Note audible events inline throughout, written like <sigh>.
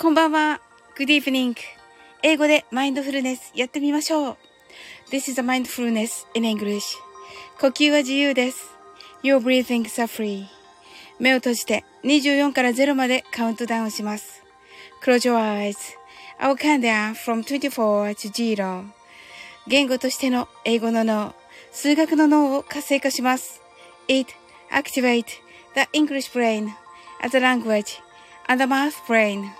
こんばんは。Good evening. 英語でマインドフルネスやってみましょう。This is a mindfulness in English. 呼吸は自由です。Your breathing is free. 目を閉じて24から0までカウントダウンします。Close your eyes. I'll count down from 24 to 0. 言語としての英語の脳、数学の脳を活性化します。It activate the English brain as a language and the math brain.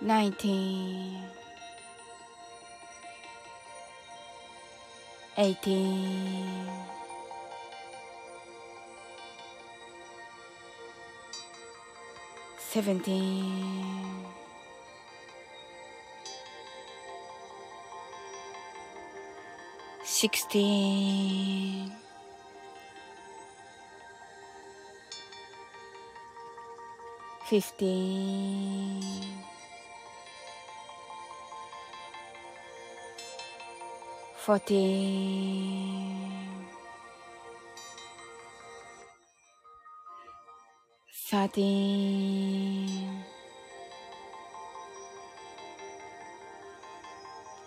nineteen, eighteen, seventeen, sixteen. Fifteen. Fourteen, thirteen,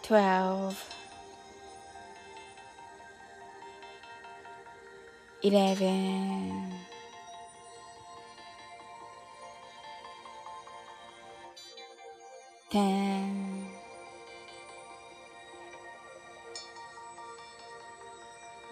twelve, eleven, ten.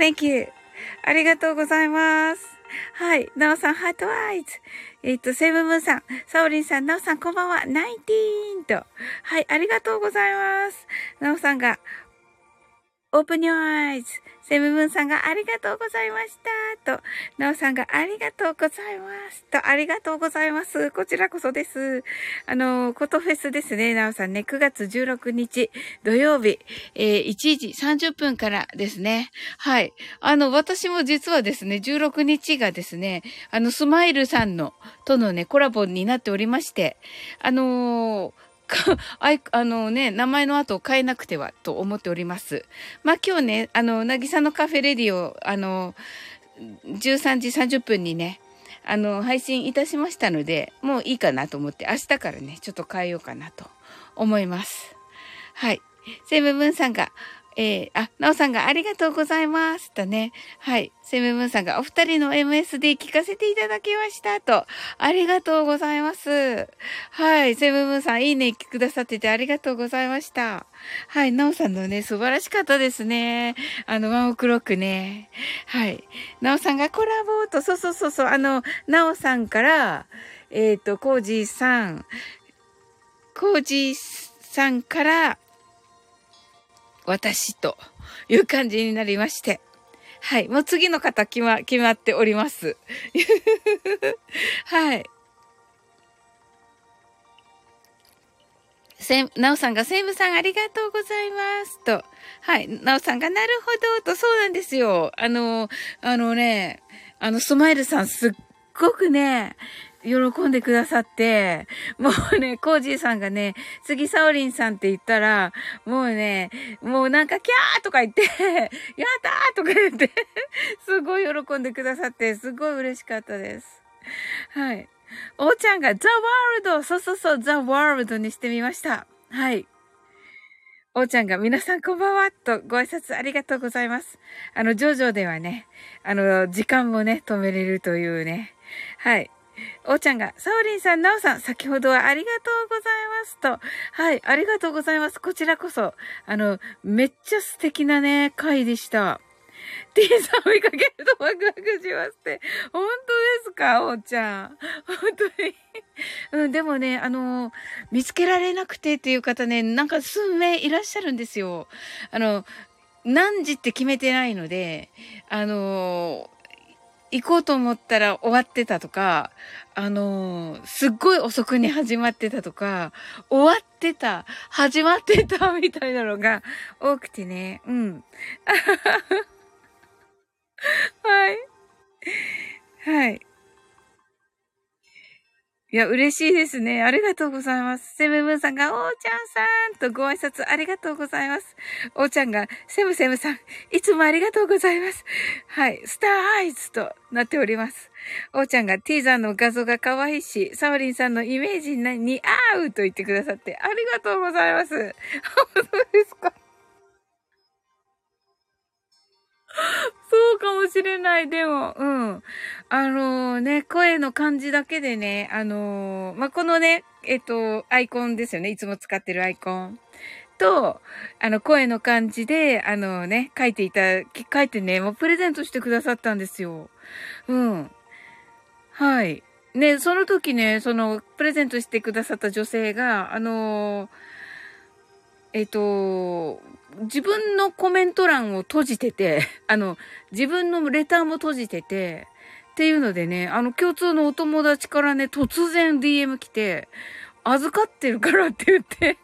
Thank you. ありがとうございます。はい。なおさん、ハートワイズ。えっ、と、セブンムーンさん、サオリンさん、なおさん、こんばんは。ナインティーンと。はい。ありがとうございます。なおさんが、オープニューアイズ。セムブンさんがありがとうございました。と、ナオさんがありがとうございます。と、ありがとうございます。こちらこそです。あの、コトフェスですね、ナオさんね。9月16日土曜日、えー、1時30分からですね。はい。あの、私も実はですね、16日がですね、あの、スマイルさんの、とのね、コラボになっておりまして、あのー <laughs> あ、あのね、名前の後を変えなくてはと思っております。まあ今日ね、あの、なぎさのカフェレディを、あの、13時30分にね、あの、配信いたしましたので、もういいかなと思って、明日からね、ちょっと変えようかなと思います。はい。セムブンさんが、えー、あ、なおさんがありがとうございますとね。はい。セムムーンさんがお二人の MSD 聞かせていただきましたと。ありがとうございます。はい。セムムーンさん、いいねくださっててありがとうございました。はい。なおさんのね、素晴らしかったですね。あの、ワンオクロックね。はい。なおさんがコラボと、そうそうそうそう、あの、なおさんから、えっ、ー、と、コージーさん、コージーさんから、私という感じになりまして。はい。もう次の方決ま、決まっております。<laughs> はい。せん、なおさんが、セイムさんありがとうございます。と。はい。なおさんが、なるほど。と、そうなんですよ。あの、あのね、あの、スマイルさんすっごくね、喜んでくださって、もうね、コージーさんがね、次サオリンさんって言ったら、もうね、もうなんかキャーとか言って、<laughs> やったーとか言って、<laughs> すごい喜んでくださって、すごい嬉しかったです。はい。おーちゃんがザ・ワールドそうそうそう、ザ・ワールドにしてみました。はい。おーちゃんが皆さんこんばんはとご挨拶ありがとうございます。あの、ジョジョではね、あの、時間もね、止めれるというね。はい。おーちゃんが、サオリンさん、ナオさん、先ほどはありがとうございますと。はい、ありがとうございます。こちらこそ。あの、めっちゃ素敵なね、回でした。T さん見かけるとワクワクしますって。本当ですかおーちゃん。本当に。うん、でもね、あの、見つけられなくてっていう方ね、なんか数名いらっしゃるんですよ。あの、何時って決めてないので、あの、行こうと思ったら終わってたとか、あのー、すっごい遅くに始まってたとか、終わってた、始まってたみたいなのが多くてね、うん。<laughs> はい。はい。いや、嬉しいですね。ありがとうございます。セムムーンさんが、おーちゃんさんとご挨拶ありがとうございます。おーちゃんが、セムセムさん、いつもありがとうございます。はい、スターアイズとなっております。おーちゃんが、ティーザーの画像が可愛いし、サオリンさんのイメージに合うと言ってくださって、ありがとうございます。本当ですか？<laughs> そうかもしれない。でも、うん。あのー、ね、声の感じだけでね、あのー、まあ、このね、えっと、アイコンですよね。いつも使ってるアイコン。と、あの、声の感じで、あのね、書いていた、書いてね、もうプレゼントしてくださったんですよ。うん。はい。ね、その時ね、その、プレゼントしてくださった女性が、あの、えっと、自分のコメント欄を閉じてて、<laughs> あの、自分のレターも閉じてて、っていうのでね、あの、共通のお友達からね、突然 DM 来て、預かってるからって言って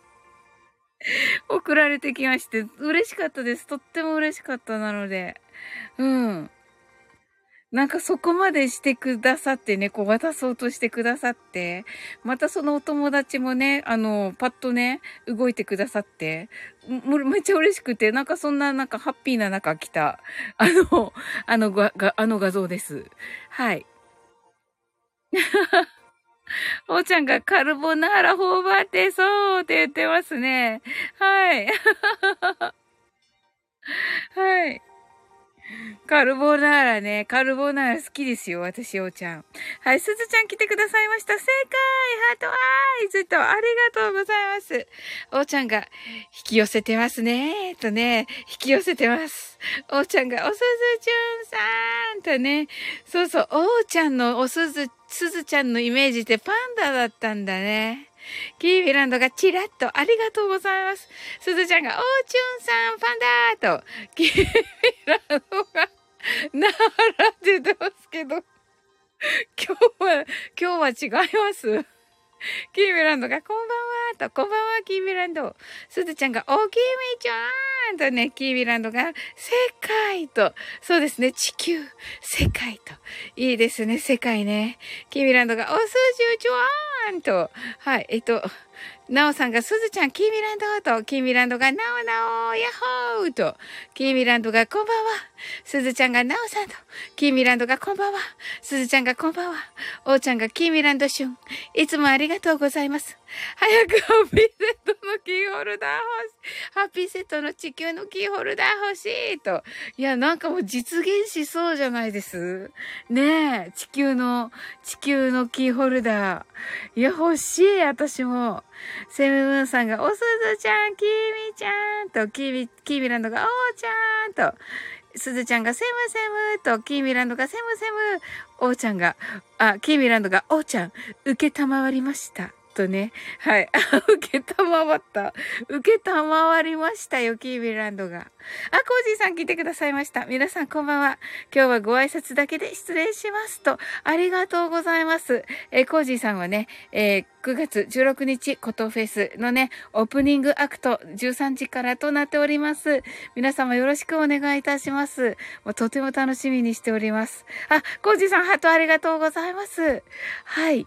<laughs> 送られてきまして、嬉しかったです。とっても嬉しかったなので。うん。なんかそこまでしてくださってね、こう渡そうとしてくださって、またそのお友達もね、あの、パッとね、動いてくださって、めっちゃ嬉しくて、なんかそんななんかハッピーな中来た、<laughs> あの、あのが、があの画像です。はい。<laughs> おーちゃんがカルボナーラ頬張ってそうって言ってますね。はい。<laughs> はい。<laughs> カルボナーラね。カルボナーラ好きですよ。私、おちゃん。はい、すずちゃん来てくださいました。正解ハートアイズと、ありがとうございます。おちゃんが、引き寄せてますね。とね、引き寄せてます。おちゃんが、おすずちゅんさんとね。そうそう、おーちゃんのおすず、すずちゃんのイメージってパンダだったんだね。キーミランドがチラッとありがとうございます。すずちゃんが、おーちゅんさん、ファンダーと、キーミランドが、ならってますけど、今日は、今日は違います。<laughs> キーミランドが、こんばんはと、こんばんは、キーミランド。すずちゃんが、おー、キーミちゃんとね、キーミランドが、世界と、そうですね、地球、世界と。いいですね、世界ね。キーミランドが、おすじゅちゃんと、はい、えっと、なおさんが、すずちゃん、キーミランドと、キーミランドが、なおなお、ヤッホーと、キーミランドが、こんばんは。すずちゃんが、なおさんと、キーミランドが、こんばんは。すずちゃんが、こんばんは。おーちゃんが、キーミランドシュン。いつもありがとうございます。早くハッピーセットのキーホルダー欲しい。ハッピーセットの地球のキーホルダー欲しいと。いや、なんかもう実現しそうじゃないです。ねえ、地球の、地球のキーホルダー。いや、欲しい、私も。セムムーンさんが、おすずちゃん、きみちゃんと、きみ、きみランドが、おーちゃんと、すずちゃんがセムセムと、キーミランドがセムセム、おうちゃんが、あ、キーミランドが、おうちゃん、受けたまわりました。とね。はい。<laughs> 受けたまわった。受けたまわりましたよ、キービランドが。あ、コージーさん来てくださいました。皆さんこんばんは。今日はご挨拶だけで失礼しますと、ありがとうございます。えー、コージーさんはね、えー、9月16日、コトフェスのね、オープニングアクト13時からとなっております。皆様よろしくお願いいたします。もうとても楽しみにしております。あ、コージーさん、ハートありがとうございます。はい。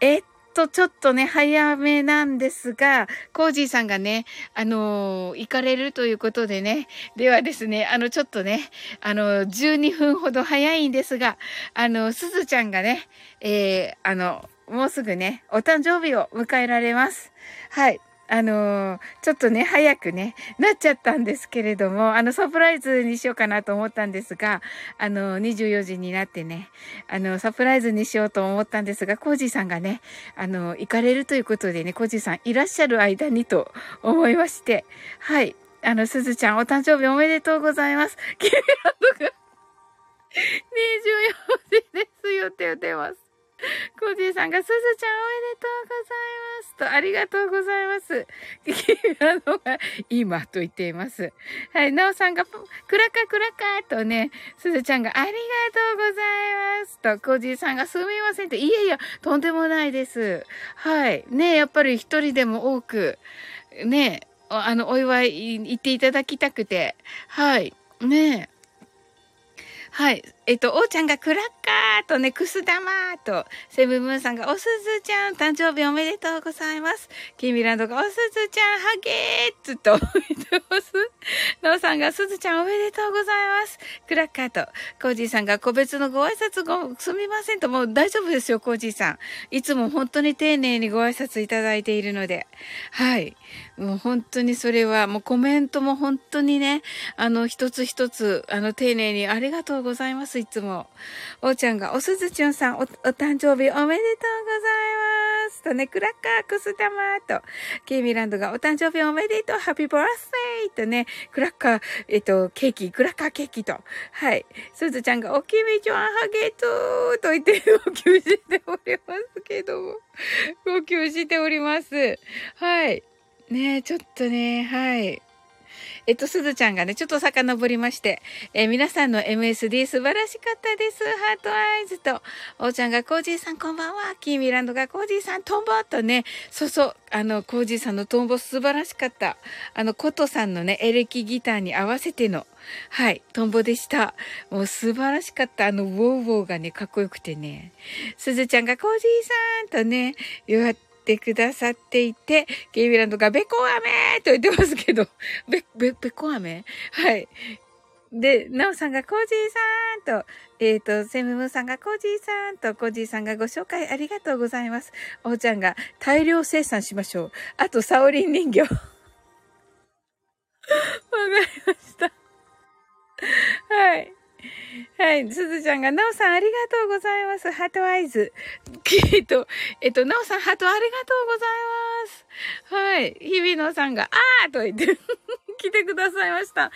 えっと、ちょっとね、早めなんですが、コージーさんがね、あのー、行かれるということでね、ではですね、あの、ちょっとね、あの、12分ほど早いんですが、あの、すずちゃんがね、えー、あの、もうすぐね、お誕生日を迎えられます。はい。あのー、ちょっとね、早くね、なっちゃったんですけれども、あの、サプライズにしようかなと思ったんですが、あの、24時になってね、あの、サプライズにしようと思ったんですが、コージーさんがね、あの、行かれるということでね、コージーさんいらっしゃる間にと思いまして、はい。あの、すずちゃんお誕生日おめでとうございます。キランドが24時ですよって言ってます。<laughs> コージーさんが、すずちゃんおめでとうございますと、ありがとうございます。<laughs> あのが、今と言っています。はい、なおさんが、クラカクラカとね、すずちゃんが、ありがとうございますと、コージーさんが、すみませんって、いやいや、とんでもないです。はい。ねやっぱり一人でも多く、ねあの、お祝い言っていただきたくて、はい。ねはい。えっと、おーちゃんがクラッカーとね、くす玉と、セブンムーンさんがおすずちゃん、誕生日おめでとうございます。キーミランドがおすずちゃん、ハゲーっつと言ってます。ノーさんがすずちゃんおめでとうございます。クラッカーと、コージーさんが個別のご挨拶ご、すみませんと、もう大丈夫ですよ、コージーさん。いつも本当に丁寧にご挨拶いただいているので。はい。もう本当にそれは、もうコメントも本当にね、あの、一つ一つ、あの、丁寧にありがとうございます。いつも。おーちゃんが、おすずちゅんさんお、お誕生日おめでとうございます。とね、クラッカーくす玉と、ケイミランドがお誕生日おめでとう、ハッピーバースデーとね、クラッカー、えっと、ケーキ、クラッカーケーキと、はい。すずちゃんが、おきみちゃんハゲトーと言って、号泣しておりますけども、号泣しております。はい。ねちょっとね、はい。えっと、すずちゃんがね、ちょっと遡りまして、えー、皆さんの MSD 素晴らしかったです。ハートアイズと、おーちゃんがコージーさんこんばんは。キーミランドがコージーさんトンボとね、そうそう、あの、コージーさんのトンボ素晴らしかった。あの、コトさんのね、エレキギターに合わせての、はい、トンボでした。もう素晴らしかった。あの、ウォーウォーがね、かっこよくてね。すずちゃんがコージーさんとね、言わってくださっていて、ケイビランドがベコアメと言ってますけど、<laughs> ベ、ベ、ベコアメ？はい。で、ナオさんがコージーさんと、えっ、ー、と、セムムさんがコージーさんと、コージーさんがご紹介ありがとうございます。おーちゃんが大量生産しましょう。あと、サオリン人形。<laughs> わかりました。はい。はい。すずちゃんが、なおさんありがとうございます。ハートアイズ。えっと、えっと、なおさんハートありがとうございます。はい。日比野さんが、あーと言って <laughs> 来てくださいました。あーっ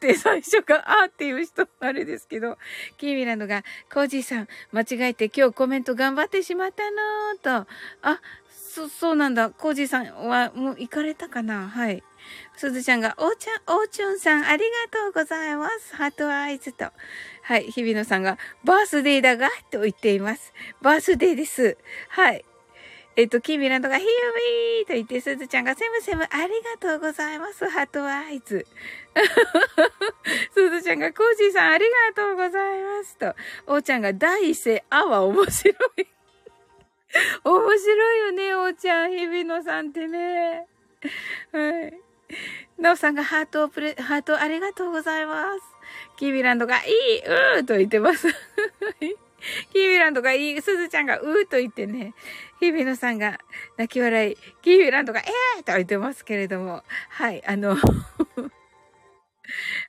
て最初からあーっていう人、あれですけど、キーミランドが、コージーさん、間違えて今日コメント頑張ってしまったのーと、あ、そ、そうなんだ。コージーさんはもう行かれたかな？はい。すずちゃんが、おーちゃん、おーちゅんさん、ありがとうございます。ハートアイズと。はい。日比野さんが、バースデーだが、と言っています。バースデーです。はい。えっと、キミランドがヒュービーと言って、すずちゃんがセムセムありがとうございます。ハートアイズ。<laughs> すずちゃんがコージーさんありがとうございますと。おーちゃんが第一声、あは面白い。面白いよね、おーちゃん。日比野さんってね。はい。なおさんがハートをプレ、ハートありがとうございます。キーミランドがいい、うーと言ってます。キーミランドがいい、すずちゃんがうーと言ってね、日比野さんが泣き笑い、キーミランドがえーと言ってますけれども、はい、あの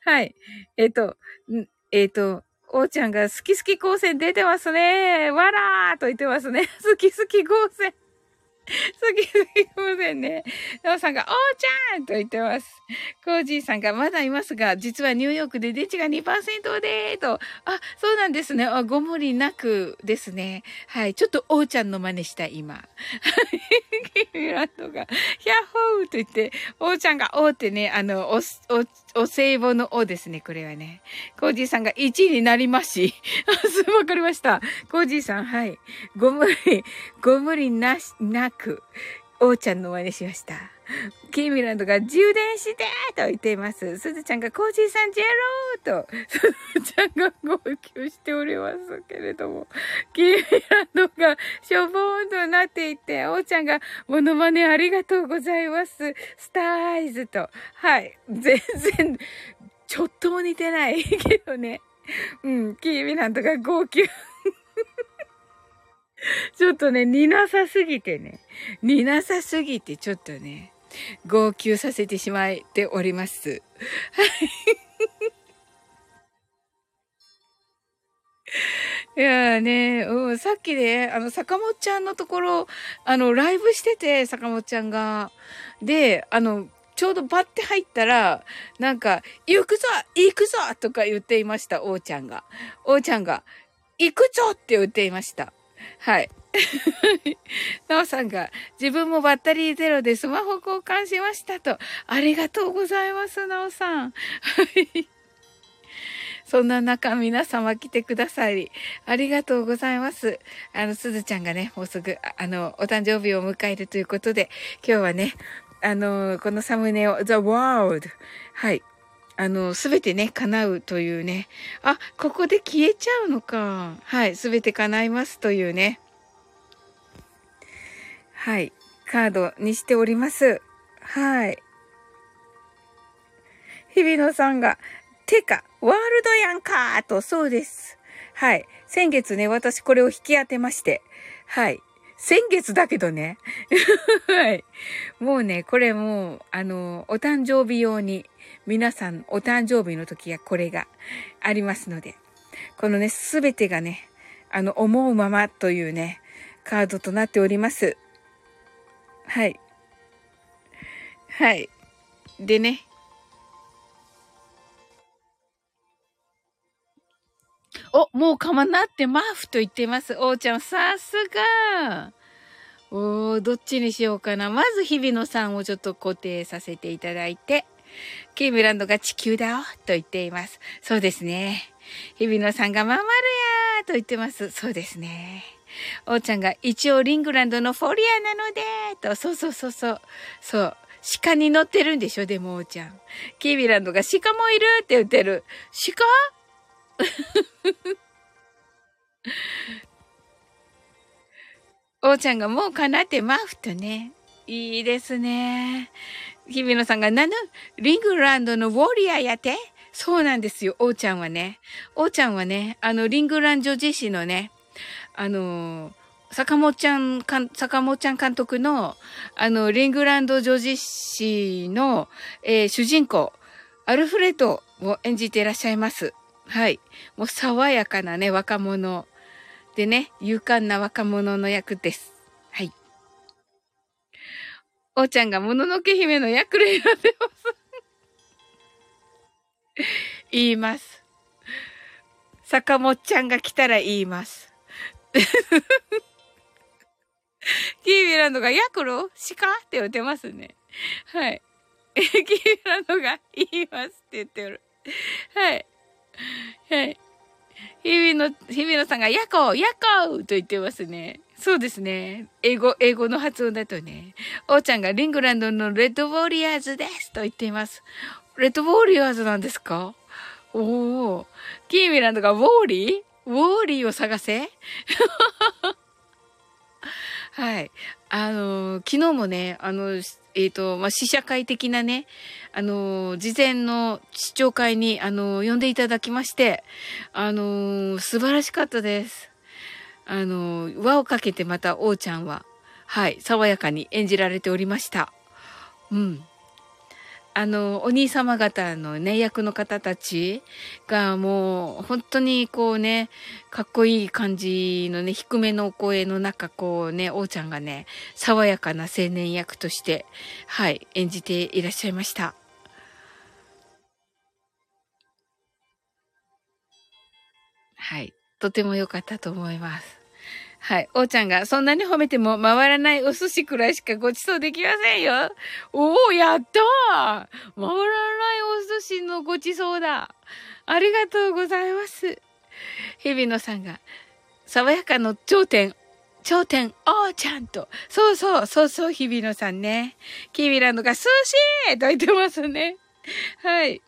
はい、えっ、ー、と、えっ、ー、と、おーちゃんが好き好き光線出てますね。わらーと言ってますね。好き好き光線。すぎませんね。なおさんが、おーちゃんと言ってます。コージーさんが、まだいますが、実はニューヨークで電池が2%でーと。あ、そうなんですね。あ、ご無理なくですね。はい。ちょっとおーちゃんの真似した、今。はい。ミランドが、ヒャッホーと言って、おーちゃんが、おーってね、あの、お、お、お歳暮のおですね、これはね。コージーさんが1位になりますし。あ、<laughs> すわかりました。コージーさん、はい。ご無理、ご無理なし、なく、おーちゃんの真似しました。キーミランドが充電してと言っています。すずちゃんがコージーさんジェローと、すずちゃんが号泣しておりますけれども、キーミランドがしょぼーんとなっていて、おーちゃんがモノマネありがとうございます。スターアイズと。はい。全然、ちょっとも似てないけどね。うん、キーミランドが号泣。ちょっとね、似なさすぎてね。似なさすぎてちょっとね、号泣させてしまっております。い。<laughs> やね、うん、さっきね、あの、坂本ちゃんのところ、あの、ライブしてて、坂本ちゃんが。で、あの、ちょうどバッて入ったら、なんか、行くぞ行くぞとか言っていました、おーちゃんが。おーちゃんが、行くぞって言っていました。はい。<laughs> なおさんが、自分もバッテリーゼロでスマホ交換しましたと。ありがとうございます、なおさん。<laughs> そんな中、皆様来てくださり、ありがとうございます。あの、すずちゃんがね、もうすぐ、あの、お誕生日を迎えるということで、今日はね、あの、このサムネを、The World。はい。あの、すべてね、叶うというね。あ、ここで消えちゃうのか。はい。すべて叶いますというね。はい。カードにしております。はい。日比野さんが、てか、ワールドやんかと、そうです。はい。先月ね、私これを引き当てまして。はい。先月だけどね。<laughs> はい。もうね、これもう、あの、お誕生日用に、皆さんお誕生日の時はこれがありますので、このね、すべてがね、あの、思うままというね、カードとなっております。はい。はい。でね。お、もうかまなってマフと言ってます。おーちゃん、さすが。おー、どっちにしようかな。まず、日比野さんをちょっと固定させていただいて。キーブランドが地球だよと言っています。そうですね。日比野さんがまんまるやと言ってます。そうですね。おーちゃんが一応リングランドのフォリアなのでと、そうそうそうそう。そう。鹿に乗ってるんでしょでもおーちゃん。キービランドが鹿もいるって言ってる。鹿？おーちゃんがもうかなってマフとね。いいですね。日比野さんが、なぬ、リングランドのウォリアーやて？そうなんですよ、おーちゃんはね。おーちゃんはね、あの、リングランド女子誌のね、あの坂本ちゃん、坂本ちゃん監督の、あの、リングランド女子誌の、えー、主人公、アルフレッドを演じていらっしゃいます。はい。もう爽やかなね、若者でね、勇敢な若者の役です。はい。おーちゃんがもののけ姫の役で選んでます。言います。坂本ちゃんが来たら言います。<laughs> キーミランドがヤクロ鹿って言ってますね。はい。<laughs> キーミランドが言いますって言っておる。はい。はい。日々の、日々のさんがヤコヤコと言ってますね。そうですね。英語、英語の発音だとね。おーちゃんがリングランドのレッドウォリアーズですと言っています。レッドウォリアーズなんですか？おお。キーミランドがウォーリー？ウォーリーを探せ？<laughs> はい。あの、昨日もね、あの、えっ、ー、と、まあ、試写会的なね、あの、事前の視聴会に、あの、呼んでいただきまして、あの、素晴らしかったです。あの、輪をかけてまた、王ちゃんは、はい、爽やかに演じられておりました。うん。あの、お兄様方のね、役の方たちがもう、本当にこうね、かっこいい感じのね、低めのお声の中、こうね、王ちゃんがね、爽やかな青年役として、はい、演じていらっしゃいました。はい、とても良かったと思います。はい。おーちゃんが、そんなに褒めても回らないお寿司くらいしかご馳走できませんよ。おー、やったー回らないお寿司のご馳走だ。ありがとうございます。日比野さんが、爽やかの頂点、頂点、おーちゃんと。そうそう、そうそう、日比野さんね。キーミランドが、寿司と言ってますね。はい。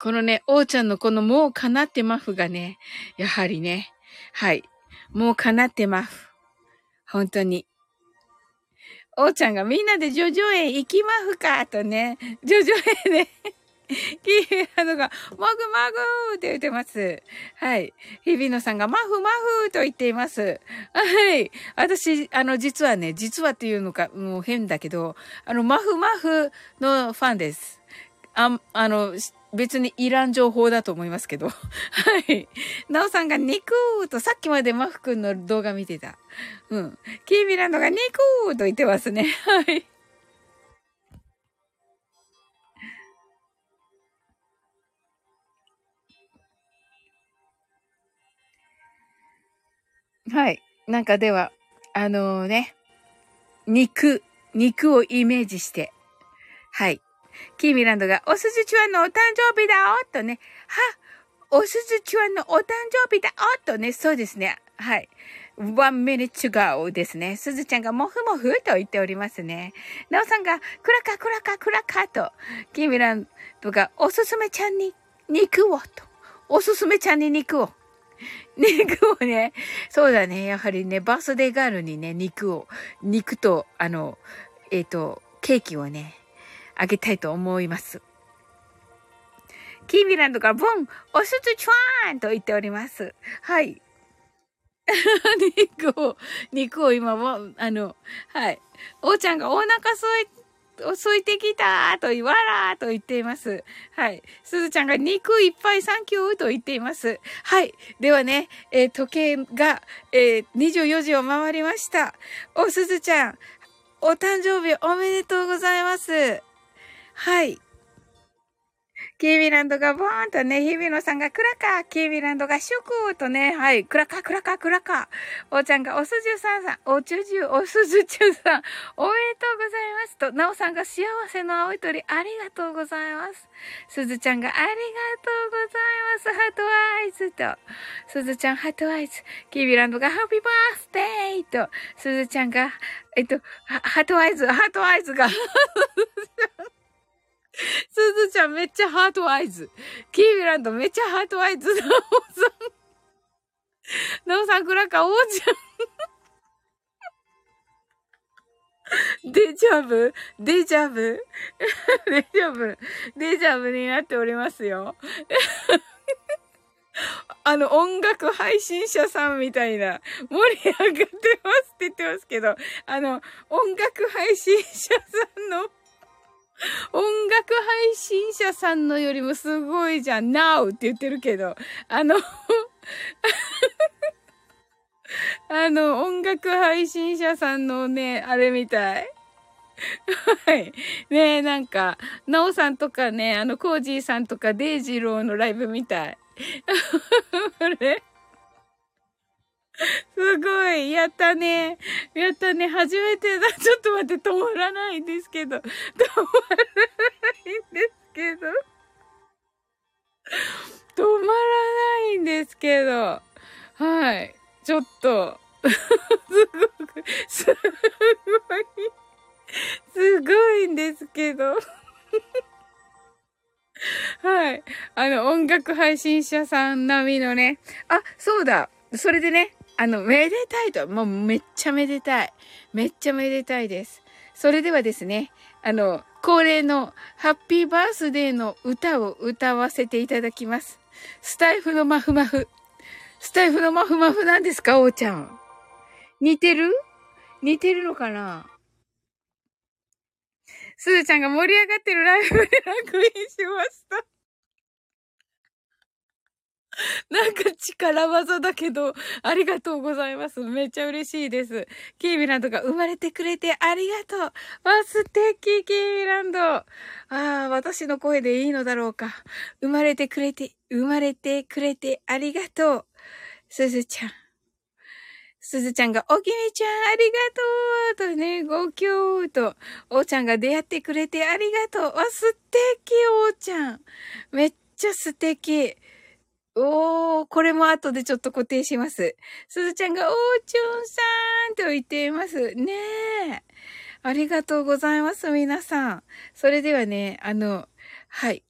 このね、おーちゃんのこのもうかなってマフがね、やはりね、はい。もうかなってマフ。本当に。おーちゃんがみんなでジョジョ園行きまふかとね、ジョジョ園ね。キーラのが、マグマグって言ってます。はい。日比野さんが、マフマフと言っています。はい。私、あの、実はね、実はっていうのか、もう変だけど、あの、マフマフのファンです。あ、あの、別にいらん情報だと思いますけど。<laughs> はい。なおさんが肉ーとさっきまでマフ君の動画見てた。うん。キーミランドが肉ーと言ってますね。<laughs> はい。はい。なんかでは、あのー、ね、肉、肉をイメージして、はい。キーミランドが、おすずちゅわんのお誕生日だおっとね。は、おすずちゅわんのお誕生日だおっとね。そうですね。はい。one minute to go ですね。すずちゃんがもふもふと言っておりますね。なおさんが、クラカクラカクラカと、キーミランドが、おすすめちゃんに肉をと。おすすめちゃんに肉を。<laughs> 肉をね、そうだね。やはりね、バースデーガールにね、肉を、肉と、あの、えっ、ー、と、ケーキをね、あげたいと思います。キーミランドがボンおすつちわーんと言っております。はい。<laughs> 肉を、肉を今も、あの、はい。おーちゃんがお腹空い、空いてきたと言わらーと言っています。はい。すずちゃんが肉いっぱいサンキューと言っています。はい。ではね、えー、時計が、えー、24時を回りました。おすずちゃん、お誕生日おめでとうございます。はい。キービランドがボーンとね、日比野さんがクラカー、キービランドがシュクーとね、はい、クラカー、クラカー、クラカー。おーちゃんがおすじゅさんさん、おちゅじゅ、おすずちゅさん、おめでとうございますと、なおさんが幸せの青い鳥、ありがとうございます。すずちゃんがありがとうございます。ハートアイズと、すずちゃんハートアイズ。キービランドがハッピーバースデーと、すずちゃんが、えっと、ハートアイズ、ハートアイズが、<laughs> すずちゃんめっちゃハートアイズ。キービランドめっちゃハートアイズ。なおさん。なおさんクラカー王ちゃん。デジャブ？デジャブ？<laughs> デジャブ？デジャブになっておりますよ。<laughs> あの、音楽配信者さんみたいな、盛り上がってますって言ってますけど、あの、音楽配信者さんの <laughs> 音楽配信者さんのよりもすごいじゃん。Now って言ってるけど、あの <laughs> あの、音楽配信者さんのね、あれみたい。<laughs> はい。ねえ、なんか、なおさんとかね、あの、コージーさんとか、デイジローのライブみたい。あれ <laughs> すごい。やったね。やったね。初めてだ。<laughs> ちょっと待って、止まらないんですけど。止まらないんですけど。止まらないんですけど。はい。ちょっと。すごく、すごい。すごいんですけど。<laughs> はい。あの、音楽配信者さん並みのね。あ、そうだ。それでね、あの、めでたいと、もうめっちゃめでたい。めっちゃめでたいです。それではですね、あの、恒例のハッピーバースデーの歌を歌わせていただきます。スタイフのマフマフ。スタイフのマフマフなんですかおーちゃん。似てる？似てるのかな？すずちゃんが盛り上がってるライブでランクインしました。<laughs> なんか力技だけど、ありがとうございます。めっちゃ嬉しいです。キーミランドが生まれてくれてありがとう。わ、素敵、キーミランド。ああ、私の声でいいのだろうか。生まれてくれて、生まれてくれてありがとう。すずちゃん。すずちゃんが、おきみちゃん、ありがとうとね、ごきょうと、おーちゃんが出会ってくれてありがとう。わ、素敵、おーちゃん。めっちゃ素敵。おー、これも後でちょっと固定します。すずちゃんが、おーちゅんさんって言っています。ねえ。ありがとうございます、皆さん。それではね、あの、はい。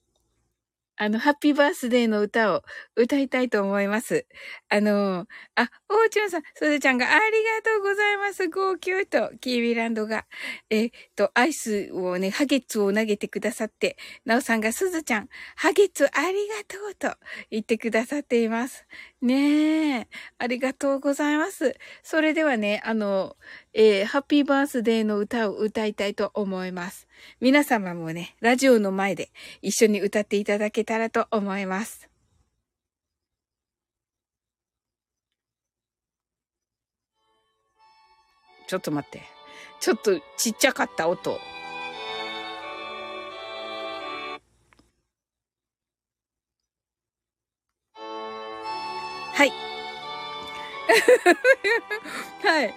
あの、ハッピーバースデーの歌を歌いたいと思います。あの、あ、おーちゅんさん、すずちゃんがありがとうございます。号泣と、キービランドが、えっと、アイスをね、ハゲッツを投げてくださって、なおさんがすずちゃん、ハゲッツありがとうと言ってくださっています。ねえ、ありがとうございます。それではね、あの、えー、ハッピーバースデーの歌を歌いたいと思います。皆様もね、ラジオの前で一緒に歌っていただけたらと思います。ちょっと待って。ちょっとちっちゃかった音。はい。はい。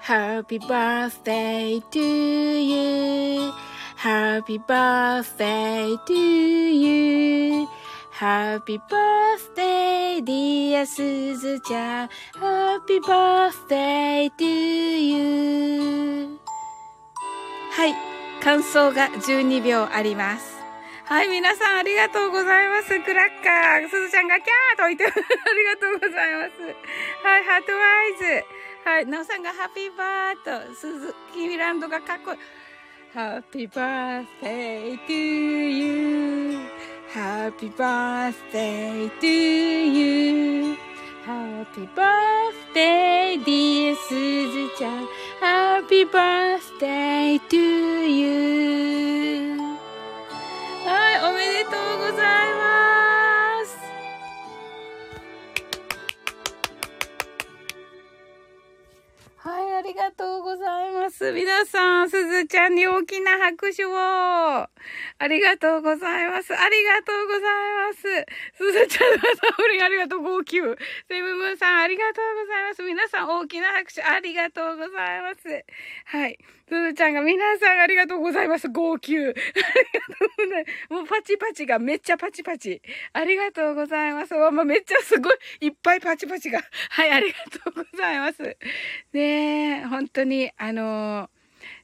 Happy birthday to you. Happy birthday to you. Happy birthday, dear すずちゃん。Happy birthday to you. はい。感想が12秒あります。はい、皆さんありがとうございます。クラッカー。すずちゃんがキャーと言って、<laughs> ありがとうございます。はい、ハートワイズ。はい。なおさんがハッピーバーと、鈴木ミランドがかっこいい。Happy birthday to Happy birthday to you.Happy birthday, dear すずちゃん。Happy birthday to you. はい、おめでとうございます。はいありがとうございます。皆さん、すずちゃんに大きな拍手を。ありがとうございます。ありがとうございます。すずちゃんのサオリンありがとう、号泣。セブブンさん、ありがとうございます。皆さん、大きな拍手ありがとうございます。はい。すずちゃんが、皆さんありがとうございます。号泣。<laughs> ありがとうございます。もうパチパチがめっちゃパチパチ。ありがとうございます。まあ、めっちゃすごい、いっぱいパチパチが。はい、ありがとうございます。ねえ。本当に、あの、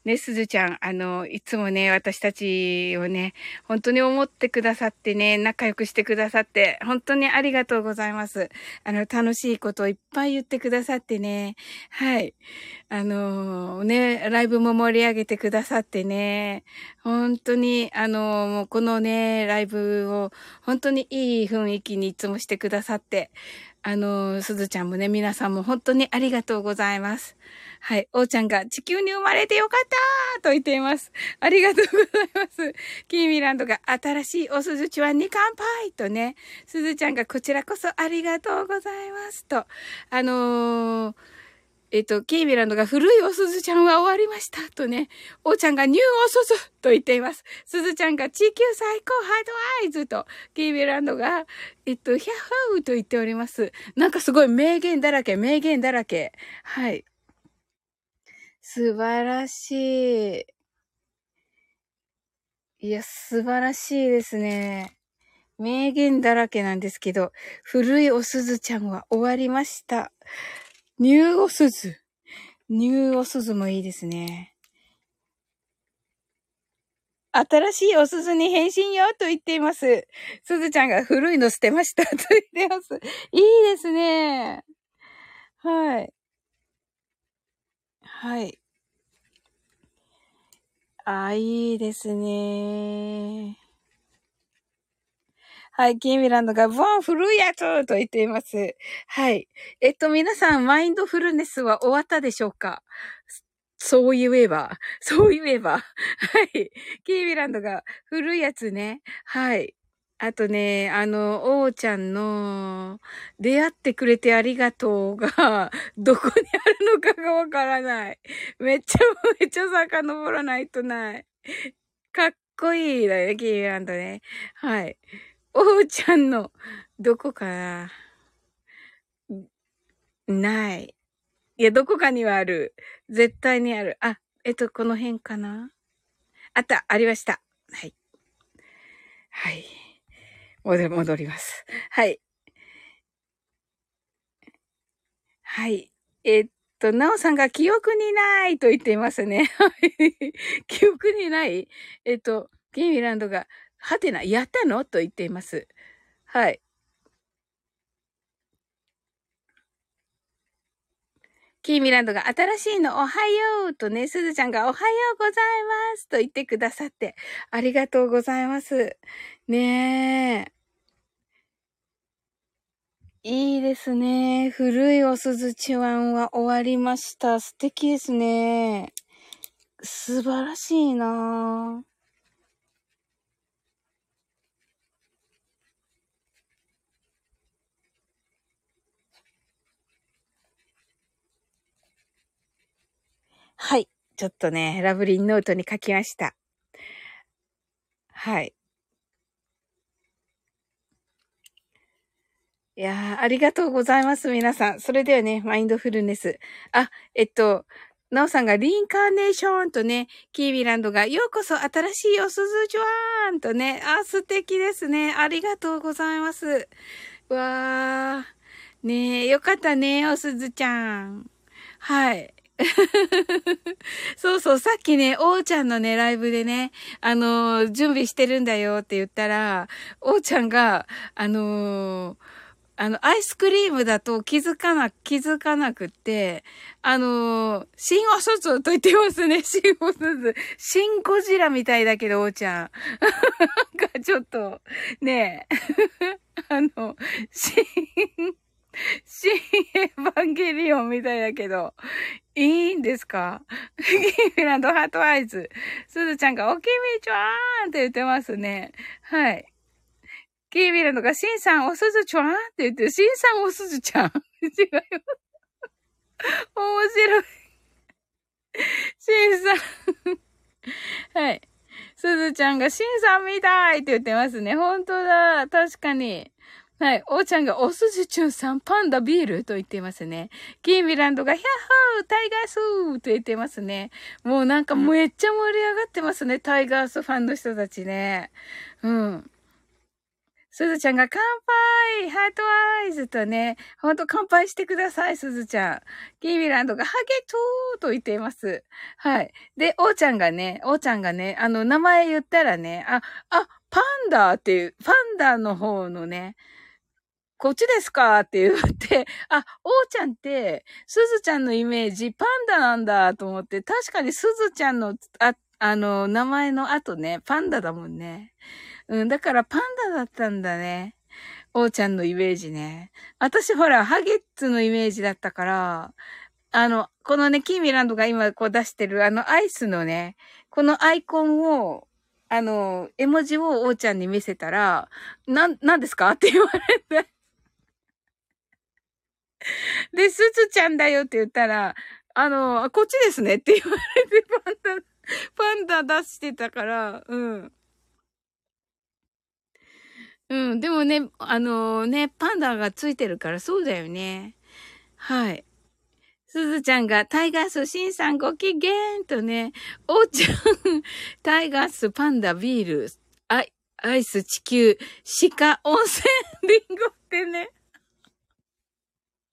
ね、すずちゃん、あの、いつもね、私たちをね、本当に思ってくださってね、仲良くしてくださって、本当にありがとうございます。あの、楽しいことをいっぱい言ってくださってね、はい。あの、ね、ライブも盛り上げてくださってね、本当に、あの、もうこのね、ライブを、本当にいい雰囲気にいつもしてくださって、あの、すずちゃんもね、皆さんも本当にありがとうございます。はい。おーちゃんが地球に生まれてよかったと言っています。ありがとうございます。<laughs> キーミランドが新しいおすずちはに乾杯とね、すずちゃんがこちらこそありがとうございますと、あのーえっと、キーミランドが古いおすずちゃんは終わりました。とね、おーちゃんがニューおすずと言っています。すずちゃんが地球最高ハードアイズと、キーミランドが、えっと、ヒャッホーと言っております。なんかすごい名言だらけ、名言だらけ。はい。素晴らしい。いや、素晴らしいですね。名言だらけなんですけど、古いおすずちゃんは終わりました。ニューオスズ。ニューオスズもいいですね。新しいおすずに変身よと言っています。すずちゃんが古いの捨てましたと言ってます。いいですね。はい。はい。あ、いいですね。はい、キーミランドが、ボン古いやつと言っています。はい。えっと、皆さん、マインドフルネスは終わったでしょうか？そう言えば、そう言えば。はい。キーミランドが、古いやつね。はい。あとね、あの、王ちゃんの、出会ってくれてありがとうが、<laughs> どこにあるのかがわからない。めっちゃ、めっちゃ遡らないとない。かっこいいだよね、キーランドね。はい。おうちゃんの、どこかな？ない。いや、どこかにはある。絶対にある。あ、えっと、この辺かな？あった、ありました。はい。はい。戻ります。はい。はい。えっと、なおさんが記憶にないと言っていますね。<laughs> 記憶にない？えっと、キーミランドが、はてな、やったの？と言っています。はい。キーミランドが新しいのおはようとね、すずちゃんがおはようございますと言ってくださってありがとうございます。ねえ。いいですね。古いおすずちわんは終わりました。素敵ですね。素晴らしいなぁ。はい。ちょっとね、ラブリンノートに書きました。はい。いやー、ありがとうございます、皆さん。それではね、マインドフルネス。あ、えっと、なおさんがリンカーネーションとね、キービランドがようこそ新しいおすずちゃんとね、あ、素敵ですね。ありがとうございます。わー。ねえ、よかったね、おすずちゃん。はい。<laughs> そうそう、さっきね、おーちゃんのね、ライブでね、あのー、準備してるんだよって言ったら、おーちゃんが、あのー、あの、アイスクリームだと気づかな、気づかなくって、あのー、シンオスズと言ってますね、<laughs> シンオスズ。シンゴジラみたいだけど、おーちゃん。なんかちょっと、ねえ、<laughs> あの、シン、新エヴァンゲリオンみたいだけど、いいんですか？キーミランド heart eyes。すずちゃんがおきみちゃーんって言ってますね。はい。キーミランドがシンさんおすずちゃんって言ってる。シンさんおすずちゃん。違います。面白い。シンさんはい。すずちゃんがシンさんみたいって言ってますね。本当だ。確かに。はい。おーちゃんが、おすじちゅんさん、パンダビールと言っていますね。キーミランドが、ヒャッホータイガースーと言ってますね。もうなんかめっちゃ盛り上がってますね。タイガースファンの人たちね。うん。すずちゃんが乾杯ハートアイズとね、ほんと乾杯してください、すずちゃん。キーミランドがハゲトーと言っています。はい。で、おーちゃんがね、おーちゃんがね、あの、名前言ったらね、あ、あ、パンダっていう、パンダの方のね、こっちですか？って言って、<laughs> あ、おーちゃんって、すずちゃんのイメージ、パンダなんだと思って、確かにすずちゃんの、あ、あの、名前の後ね、パンダだもんね。うん、だからパンダだったんだね。おーちゃんのイメージね。私ほら、ハゲッツのイメージだったから、あの、このね、キーミランドが今こう出してるあのアイスのね、このアイコンを、あの、絵文字をおーちゃんに見せたら、なん、なんですか？って言われて。<laughs> で、すずちゃんだよって言ったら、あの、こっちですねって言われてパンダ、パンダ出してたから、うん。うん、でもね、あのね、パンダがついてるからそうだよね。はい。すずちゃんが、タイガース、シンさんご機嫌とね、おーちゃん、タイガース、パンダ、ビール、アイ、アイス、地球、鹿、温泉、リンゴってね。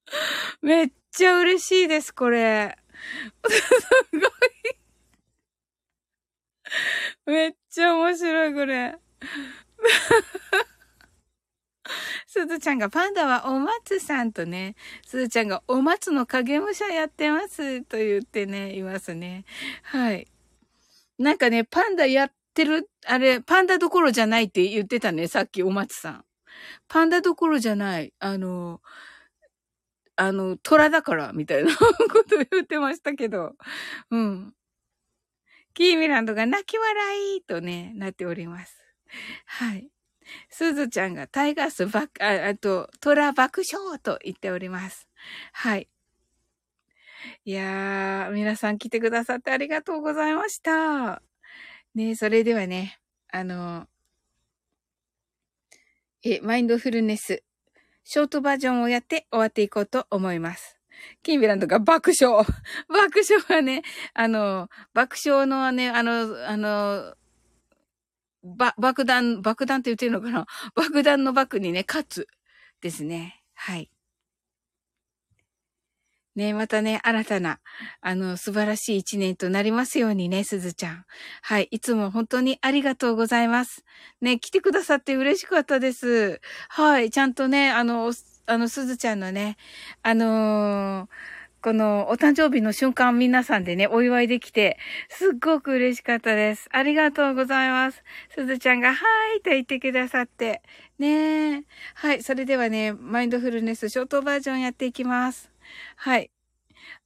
<laughs> めっちゃ嬉しいです、これ。<laughs> すごい。めっちゃ面白い、これ。<laughs> すずちゃんがパンダはお松さんとね、すずちゃんがお松の影武者やってますと言ってね、いますね。はい。なんかね、パンダやってる、あれ、パンダどころじゃないって言ってたね、さっきお松さん。パンダどころじゃない。あの、あの、虎だから、みたいな <laughs> こと言ってましたけど。うん。キーミランドが泣き笑いとね、なっております。はい。すずちゃんがタイガースバク、ああと、トラ爆笑と言っております。はい。いやー、皆さん来てくださってありがとうございました。ねそれではね、あの、え、マインドフルネス、ショートバージョンをやって終わっていこうと思います。キンビランドが爆笑。<laughs> 爆笑はね、あの、爆笑のね、あの、あの、ば、爆弾、爆弾って言ってるのかな？爆弾の爆にね、勝つですね。はい。ね、またね、新たな、あの、素晴らしい一年となりますようにね、すずちゃん。はい。いつも本当にありがとうございます。ね、来てくださって嬉しかったです。はい。ちゃんとね、あの、あの、すずちゃんのね、あのーこのお誕生日の瞬間皆さんでね、お祝いできて、すっごく嬉しかったです。ありがとうございます。すずちゃんが、はーいと言ってくださって。ね。はい。それではね、マインドフルネスショートバージョンやっていきます。はい。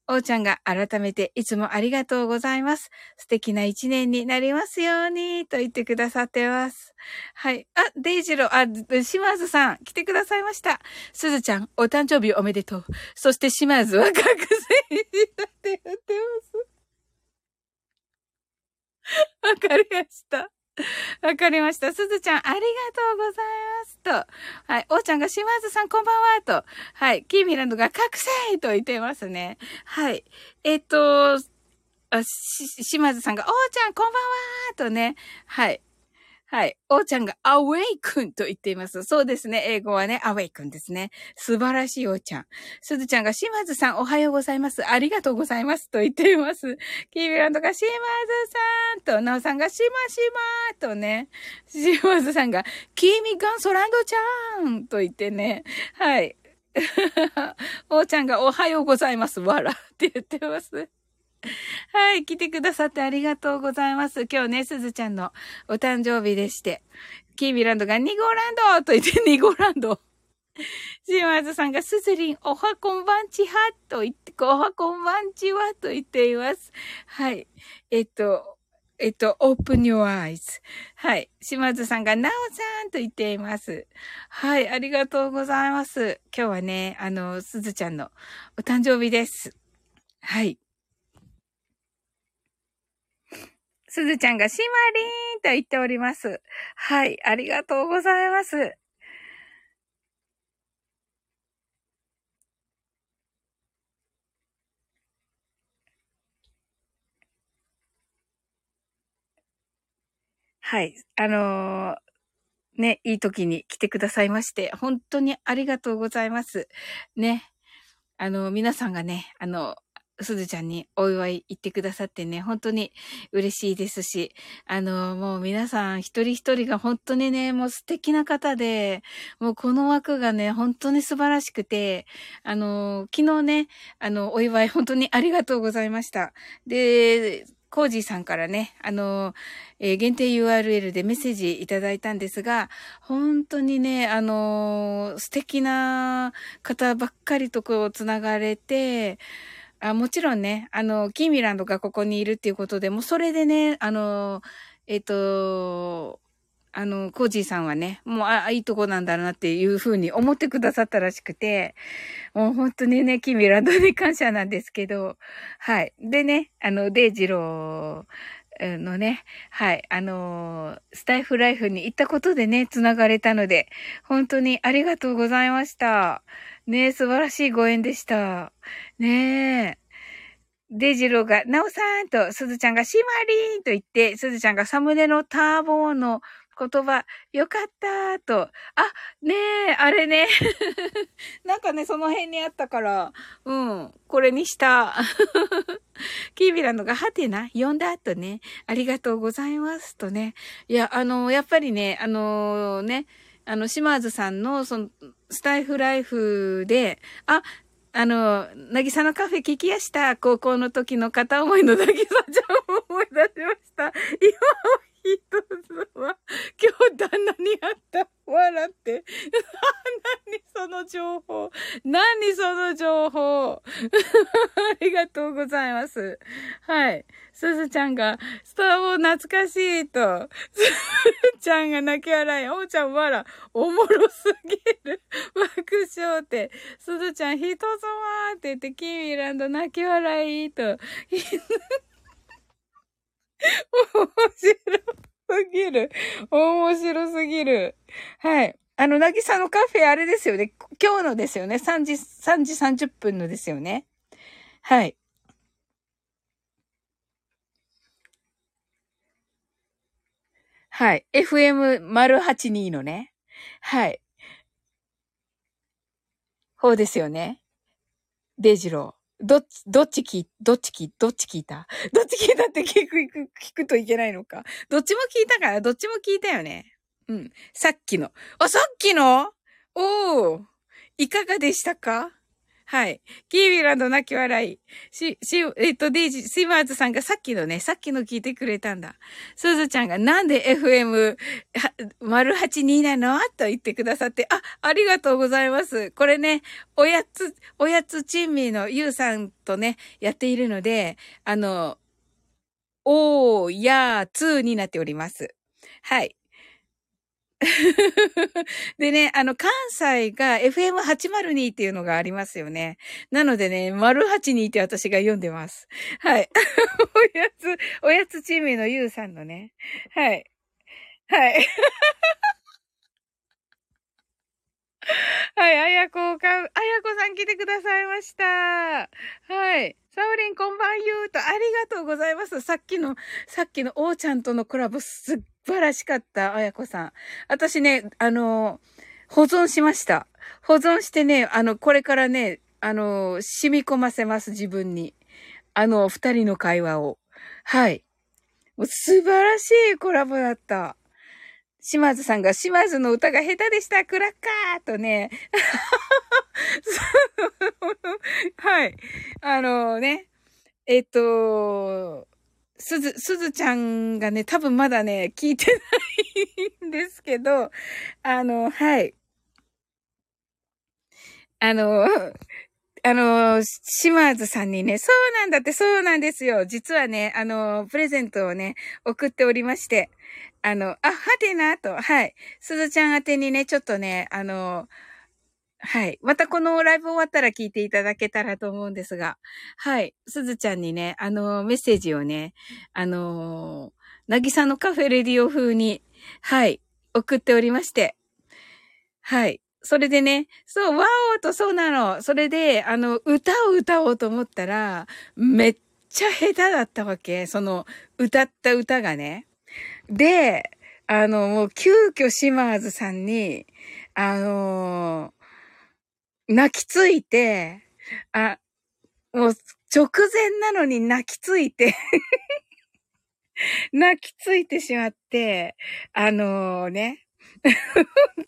おーちゃんが改めていつもありがとうございます。素敵な一年になりますように、と言ってくださってます。はい。あ、デイジロー、あ、島津さん、来てくださいました。すずちゃん、お誕生日おめでとう。そして島津は覚醒したって言ってます。わかりました。<laughs> わかりました。すずちゃん、ありがとうございますと。はい。おーちゃんが島津さんこんばんはと。はい。キーミランドが覚醒と言ってますね。はい。えっと、あ、し、島津さんが、おーちゃんこんばんはとね。はい。はい。おーちゃんがアウェイクンと言っています。そうですね。英語はね、アウェイクンですね。素晴らしいおーちゃん。すずちゃんが島津さんおはようございます。ありがとうございますと言っています。キービランドが島津さんと、なおさんがしましまとね。島津さんが、キーミガンソランドちゃんと言ってね。はい。<laughs> おーちゃんがおはようございます。わらって言ってます。<laughs> はい、来てくださってありがとうございます。今日ね、すずちゃんのお誕生日でして、キービランドがニゴランドと言ってニゴランド。シマズさんがすずりん、おはこんばんちはと言って、おはこんばんちはと言っています。はい。えっと、えっと、open your eyes. はい。島津さんが、なおさんと言っています。はい。ありがとうございます。今日はね、あの、すずちゃんのお誕生日です。はい。すずちゃんがシマリーンと言っております。はい、ありがとうございます。はい、あのー、ね、いい時に来てくださいまして、本当にありがとうございます。ね。あの、皆さんがね、あの、すずちゃんにお祝い言ってくださってね、本当に嬉しいですし、あの、もう皆さん一人一人が本当にね、もう素敵な方で、もうこの枠がね、本当に素晴らしくて、あの、昨日ね、あの、お祝い本当にありがとうございました。で、コージーさんからね、あの、えー、限定 URL でメッセージいただいたんですが、本当にね、あの素敵な方ばっかりとこう繋がれて、あもちろんね、あの、キーミランドがここにいるっていうことで、もうそれでね、あの、えっ、と、あの、コージーさんはね、もう、あ、いいとこなんだなっていうふうに思ってくださったらしくて、もう本当にね、キミランドに感謝なんですけど、はい。でね、あの、デイジロー、のね、はい、あの、スタイフライフに行ったことでね、繋がれたので、本当にありがとうございました。ねえ素晴らしいご縁でした。ねえ。デジローが、ナオさんと、すずちゃんがシマリーンと言って、すずちゃんがサムネのターボーの言葉、よかったと。あ、ねえ、あれね。<laughs> なんかね、その辺にあったから、うん、これにした。<laughs> キービランドが、はてな、呼んだ後ね、ありがとうございますとね。いや、あの、やっぱりね、あのね、あの、島津さんの、その、スタイフライフで、あ、あの、なぎさのカフェ聞きやした。高校の時の片思いのなぎさちゃんを思い出しました。今一つは、今日旦那に会った。笑って。<laughs> 何その情報。何その情報。<laughs> ありがとうございます。はい。すずちゃんが、スターを懐かしいと。すずちゃんが泣き笑い。おうちゃん笑。おもろすぎる。爆笑って。すずちゃん人様って言って、キーミランド泣き笑いと。面白すぎる。面白すぎる。はい。あの、なぎさのカフェあれですよね。今日のですよね。3時、3時30分のですよね。はい。はい。FM082 のね。はい。そうですよね。デジロー。どっち、どっち聞、どっち聞、どっち聞いた？どっち聞いたって聞く、聞く、聞くといけないのか？どっちも聞いたから、どっちも聞いたよね。うん。さっきの。あ、さっきの？おー。いかがでしたか？はい。キービランド泣き笑い。し、し、えっと、デイジ、シマーズさんがさっきのね、さっきの聞いてくれたんだ。すずちゃんがなんで FM、丸82なの？と言ってくださって、あ、ありがとうございます。これね、おやつ、おやつチンミーのゆうさんとね、やっているので、あの、おー、やー、つになっております。はい。<laughs> でね、あの、関西が FM802 っていうのがありますよね。なのでね、丸82って私が読んでます。はい。<laughs> おやつ、おやつチームのゆうさんのね。はい。はい。はい、あやこか、あやこさん来てくださいました。はい。サオリンこんばんゆうと、ありがとうございます。さっきの、さっきのおーちゃんとのコラボすっ晴らしかった、あやこさん。私ね、あの、保存しました。保存してね、あの、これからね、あの、染み込ませます、自分に。あの、二人の会話を。はい。素晴らしいコラボだった。島津さんが、島津の歌が下手でした、クラッカーとね。<laughs> はい。あのね、えっと、すず、すずちゃんがね、多分まだね、聞いてないんですけど、あの、はい。あの、あの、島津さんにね、そうなんだって、そうなんですよ。実はね、あの、プレゼントをね、送っておりまして、あの、あ、はてなと、はい。すずちゃん宛てにね、ちょっとね、あの、はい。またこのライブ終わったら聞いていただけたらと思うんですが、はい。すずちゃんにね、あの、メッセージをね、あの、なぎさのカフェレディオ風に、はい、送っておりまして、はい。それでね、そう、ワオとそうなの。それで、あの、歌を歌おうと思ったら、めっちゃ下手だったわけ。その、歌った歌がね。で、あの、もう急遽シマーズさんに、あの泣きついて、あ、もう直前なのに泣きついて <laughs> 泣きついてしまって、あのー、ね、<laughs> 本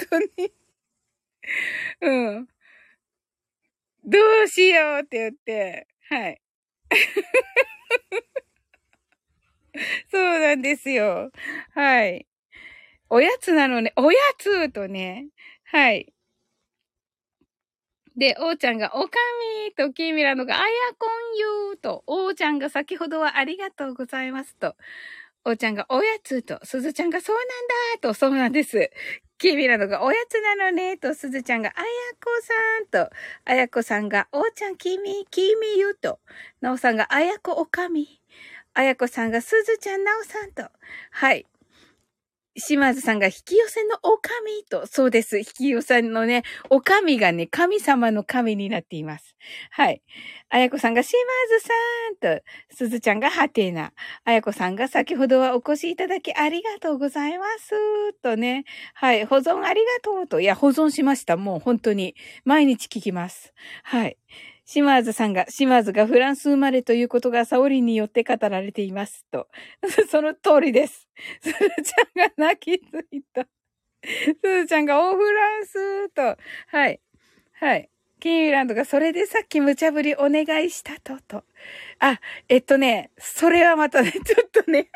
当にうん。どうしようって言って、はい。<laughs> そうなんですよ。はい。おやつなのね、おやつとね、はい。で、おーちゃんが、おかみと、キーミラのが、あやこんゆーと、おーちゃんが先ほどはありがとうございますと。おーちゃんがおやつと、すずちゃんがそうなんだと、そうなんです。キミラのがおやつなのねと、すずちゃんがあやこさんと、あやこさんがおーちゃんきみ、きみゆと、なおさんがあやこおかみ、あやこさんがすずちゃんなおさんと、はい。島津さんが引き寄せのお神と、そうです。引き寄せのね、お神がね、神様の神になっています。はい。あやこさんが島津さんと、すずちゃんがハテナ。あやこさんが先ほどはお越しいただきありがとうございます。とね。はい。保存ありがとうと。いや、保存しました。もう本当に。毎日聞きます。はい。島津さんが、島津がフランス生まれということがサオリンによって語られています。と。<laughs> その通りです。<laughs> すずちゃんが泣きついた。<laughs> すずちゃんがオフランスと。はい。はい。キーミランドがそれでさっき無茶ぶりお願いしたと、と。あ、えっとね、それはまたね、ちょっとね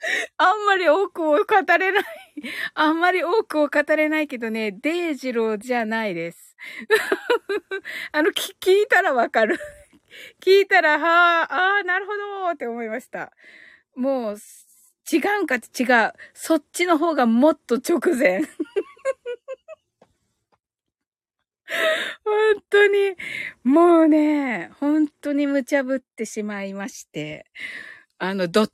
<laughs> あんまり多くを語れないあんまり多くを語れないけどね、デイジローじゃないです。<laughs> あの、聞いたらわかる <laughs> 聞いたら、はあ、ああ、なるほどって思いました。もう、違うんか違う。そっちの方がもっと直前。本当に、もうね、本当に無茶ぶってしまいまして、あの、どっ、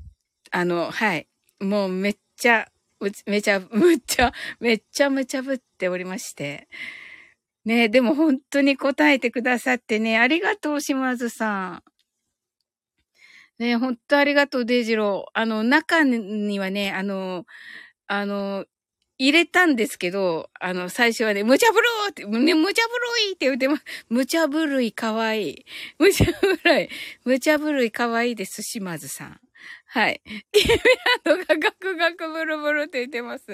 あの、はい。もうめっちゃ、めちゃ、むっちゃ、<laughs> めっちゃ無茶ぶっておりまして。ねでも本当に答えてくださってね、ありがとう、島津さん。ね本当ありがとう、デイジロー。あの、中にはね、あの、あの、入れたんですけど、あの、最初はね、無茶ぶろーって、ね、無茶ぶろいって言ってます。無茶ぶるいかわいい。無茶ぶるい。無茶ぶるいかわいいです、島津さん。はい。キミランドがガクガクブルブルって言ってます。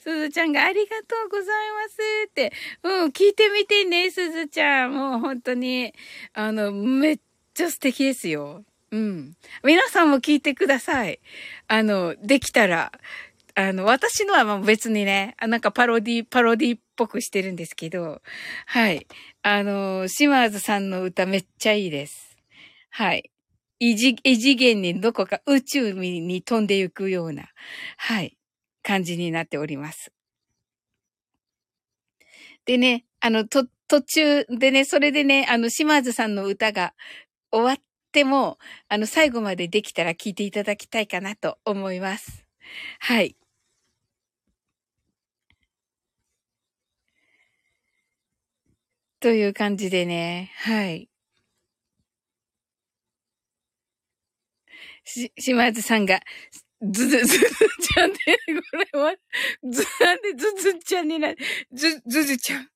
すずちゃんがありがとうございますって。うん、聞いてみてね、すずちゃん。もう本当に、あの、めっちゃ素敵ですよ。うん。皆さんも聞いてください。あの、できたら。あの、私のはもう別にね、なんかパロディ、パロディっぽくしてるんですけど、はい。あの、島津さんの歌めっちゃいいです。はい。異次異次元にどこか宇宙に飛んでいくような、はい、感じになっております。でね、あの、と、途中でね、それでね、あの、島津さんの歌が終わっても、あの、最後までできたら聞いていただきたいかなと思います。はい。という感じでね、はい。し、島津さんが、ずず、ずずちゃんで、これは、ず、なんでずずちゃんにな、ず、ずずちゃん。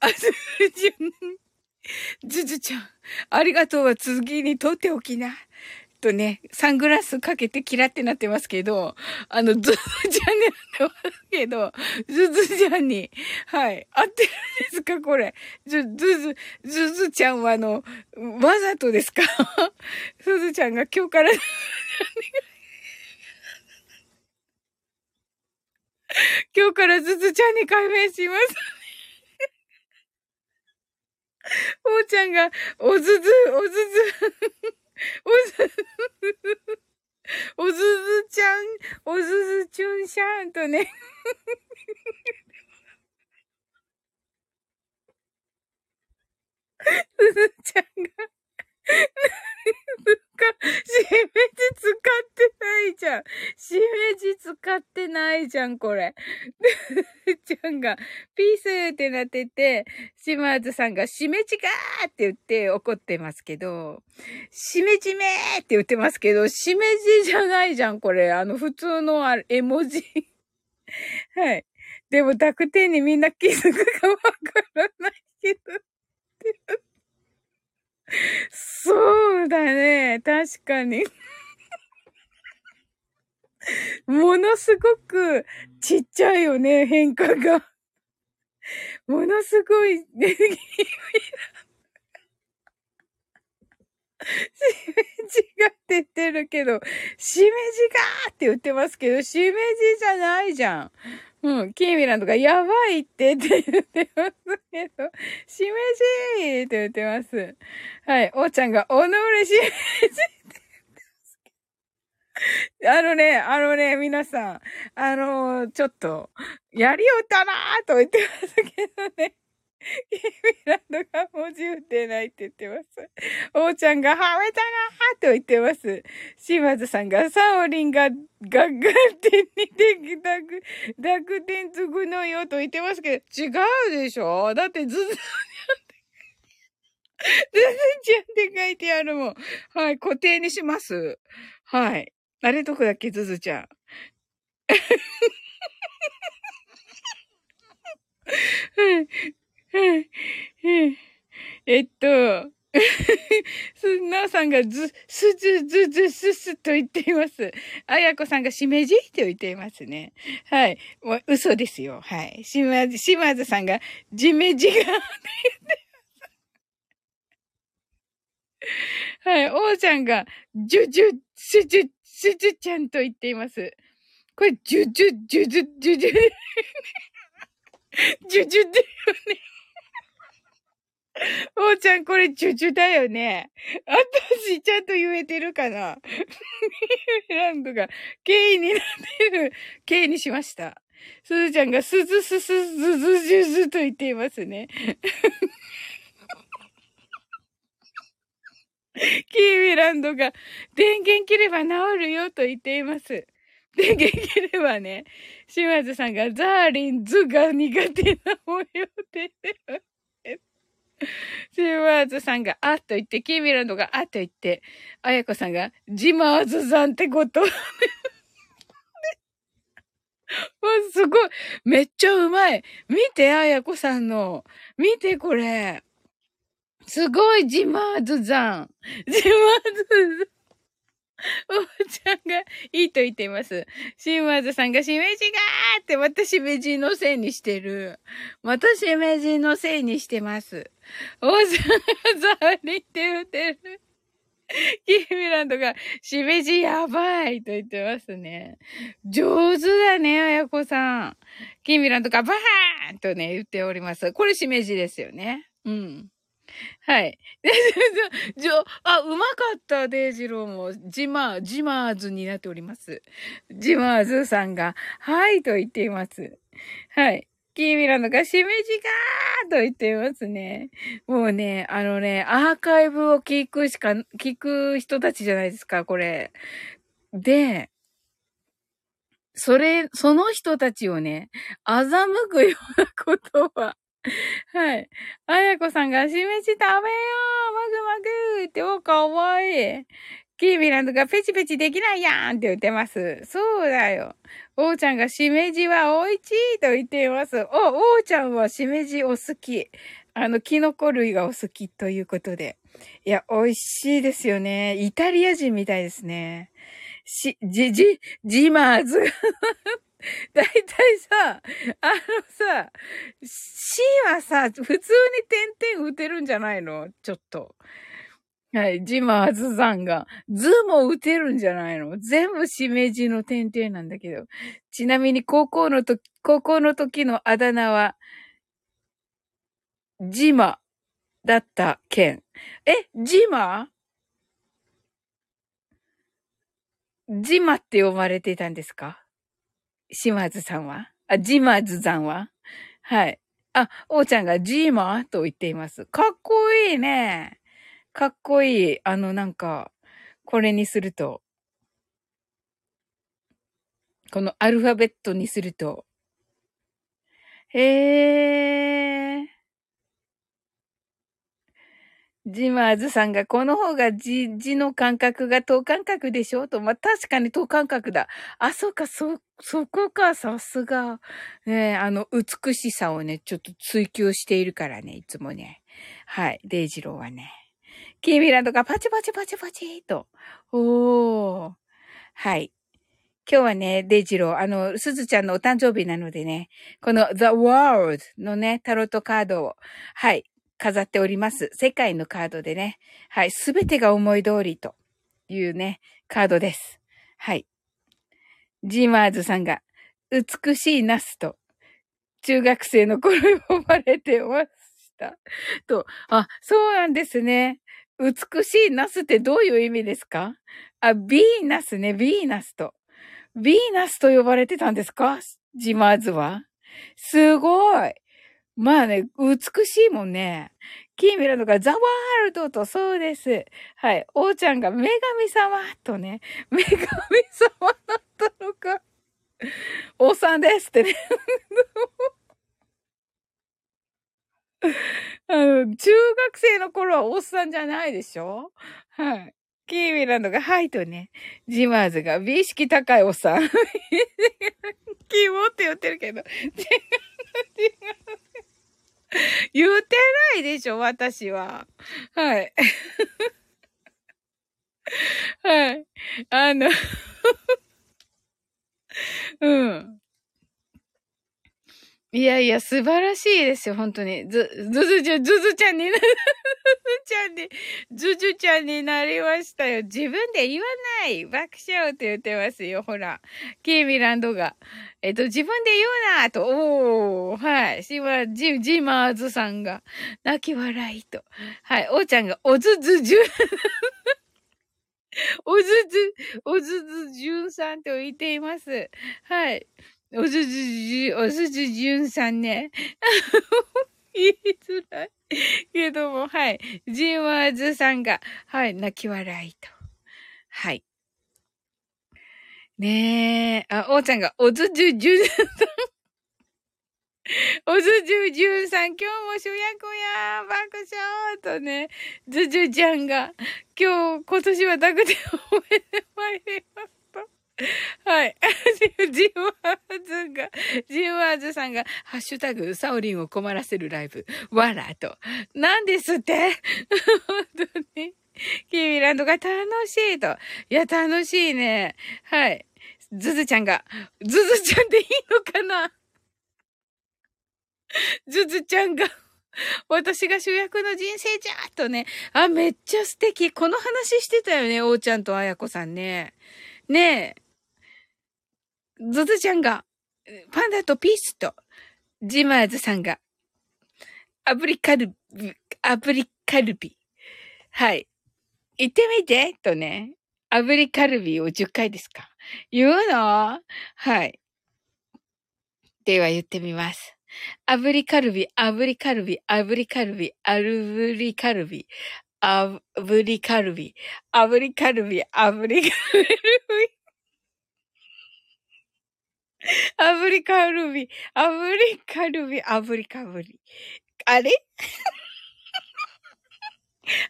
あ、ずずちゃん。ずずちゃん。ありがとうは次にとっておきな。とね、サングラスかけてキラってなってますけど、あの、ズズちゃんになってますけど、ズズちゃんに、はい、合ってるんですかこれ？ズ、ズズ、ズちゃんはあの、わざとですか？<laughs> ズズちゃんが今日から <laughs> 今日からズズちゃんに改名します。<laughs> おーちゃんが、おずず、おずず。おずず、<laughs> おずずちゃん、おずずちゅんしゃんとね。<laughs> すずちゃんがか、しめじ使ってないじゃん。しめじ使ってないじゃん、これ。ちゃんが、ピースってなってて、島津さんが、しめじがーって言って怒ってますけど、しめじめーって言ってますけど、しめじじゃないじゃん、これ。あの、普通の絵文字。はい。でも、濁点にみんな気づくかわからないけど。そうだね。確かに。<laughs> ものすごくちっちゃいよね、変化が。ものすごい、ね、<laughs> しめじがって言ってるけど、しめじがーって言ってますけど、しめじじゃないじゃん。うん、キーミランとかやばいってって言ってますけど、しめじーって言ってます。はい、おーちゃんが、おのれしめじって言ってます。あのね、あのね、皆さん、あのー、ちょっと、やりよったなーと言ってますけどね。キーミランドが文字打てないって言ってます。おーちゃんがはめたなーと言ってます。島津さんがサオリンがガッガッテンにできたく、濁点つぐのよと言ってますけど、違うでしょ？だってずずちゃんって、ずずちゃんって書いてあるもん。はい、固定にします。はい。あれどこだっけ、ずずちゃん。<laughs> <laughs> えっと、<laughs> すなさんがず、すずずずすすと言っています。あやこさんがしめじと言っていますね。はい。もう嘘ですよ。はい。しまず、しまずさんがじめじが言って <laughs> はい。おうちゃんが、じゅじゅ、すじゅ、すじゅちゃんと言っています。これ、じゅじゅ、じゅじゅ、じゅじゅ、じゅじゅってよね。<laughs> おうちゃん、これ、ジュジュだよね。私、ちゃんと言えてるかなランドが、K になってる。K にしました。すずちゃんが、すずすすずずじゅずと言っていますね。<laughs> キーミランドが、電源切れば治るよと言っています。電源切ればね、島津さんが、ザーリンズが苦手な模様で。シーワーズさんがあっと言って、キーミランドがあっと言って、あやこさんがジマーズさんってこと。<laughs> わ、すごい。めっちゃうまい。見て、あやこさんの。見て、これ。すごい、ジマーズさん。ジマーズさん <laughs> おばちゃんがいいと言っています。シーマーズさんがしめじがーってまたしめじのせいにしてる。またしめじのせいにしてます。おばちゃんがザーリって言ってる。キーミランドが、しめじやばいと言ってますね。上手だね、あやこさん。キーミランドがバーンとね、言っております。これしめじですよね。うん。<laughs> はい。じょ、あ、うまかった、デイジローも。ジマー、ジマーズになっております。ジマーズさんが、はいと言っています。はい。キーミラのがしめじがーと言っていますね。もうね、あのね、アーカイブを聞くしか、聞く人たちじゃないですか、これ。で、それ、その人たちをね、欺くようなことははい。あやこさんが、しめじ食べようマグマグって、お、かわいい。キーミランドがペチペチできないやんって言ってます。そうだよ。おうちゃんがしめじはおいちいと言っています。お、おうちゃんはしめじお好き。あの、キノコ類がお好きということで。いや、美味しいですよね。イタリア人みたいですね。し、じ、じ、ジマーズ。だいたいさ、あのさ、C はさ、普通に点々打てるんじゃないの？ちょっと。はい、ジマーズさんが。図も打てるんじゃないの？全部しめじの点々なんだけど。ちなみに高校の時、高校の時のあだ名は、ジマだった件。え、ジマ？ジマって呼ばれていたんですか？島津さんは？あ、ジマズさんは？はい。あ、おうちゃんがジーマーと言っています。かっこいいね。かっこいい。あの、なんか、これにすると、このアルファベットにすると、へー。ジマーズさんが、この方が字、字の感覚が等間隔でしょ？と、まあ、確かに等間隔だ。あ、そうか、そ、そこか、さすが。ねあの、美しさをね、ちょっと追求しているからね、いつもね。はい、デイジローはね。キーミランドがパチパチパチパチと。おー。はい。今日はね、デイジロー、あの、すずちゃんのお誕生日なのでね、この The World のね、タロットカードを、はい、飾っております。世界のカードでね。はい。すべてが思い通りというね、カードです。はい。ジーマーズさんが、美しいナスと、中学生の頃呼ばれてました。と、あ、そうなんですね。美しいナスってどういう意味ですか？あ、ビーナスね、ビーナスと。ビーナスと呼ばれてたんですか？ジマーズは。すごい。まあね、美しいもんね。キーミラのがザワールドとそうです。はい。王ちゃんが女神様とね、女神様だったのか。おっさんですってね。あの、中学生の頃はおっさんじゃないでしょ？はい。キーミランドが、はいとね、ジマーズが、美意識高いおっさん。キーモって言ってるけど、違う、違う。<laughs> 言うてないでしょ、私は。はい。<laughs> はい。あの <laughs> うん。いやいや、素晴らしいですよ、本当に。ず、ずずちゃん、ずずちゃんにな、ずずちゃんに、ずずちゃんになりましたよ。自分で言わない爆笑って言ってますよ、ほら。キーミランドが。えっと、自分で言うなと、おー、はい。しま、ジ、ジマーズさんが、泣き笑いと。はい。おーちゃんが、おずずじゅん、おずず、おずずじゅんさんと言っています。はい。おすずじゅ、おすずじゅんさんね。<laughs> 言いづらい。けども、はい。ジンワーズさんが、はい、泣き笑いと。はい。ねえ。あ、おーちゃんが、おずじゅじゅんさん。おずじゅじゅんさん、今日も主役やー爆笑とね、ずじゅちゃんが、今日、今年は濁点を終えてまいります。はい。<laughs> ジンワーズが、ジンワーズさんが、ハッシュタグ、サオリンを困らせるライブ、わらと。なんですって本当に。キーミランドが楽しいと。いや、楽しいね。はい。ズズちゃんが、ズズちゃんでいいのかなズズちゃんが、私が主役の人生じゃとね。あ、めっちゃ素敵。この話してたよね、おーちゃんとあやこさんね。ねえ。ズズちゃんが、パンダとピースと、ジマーズさんが、アブリカルビ、アブリカルビ。はい。言ってみて、とね。アブリカルビを10回ですか言うの？はい。では言ってみます。炙りカルビ、炙りカルビ、炙りカルビ、炙りカルビ、炙りカルビ、炙りカルビ、炙りカルビ。<laughs> 炙りカルビ、炙りカルビ、炙りかぶり。あれ？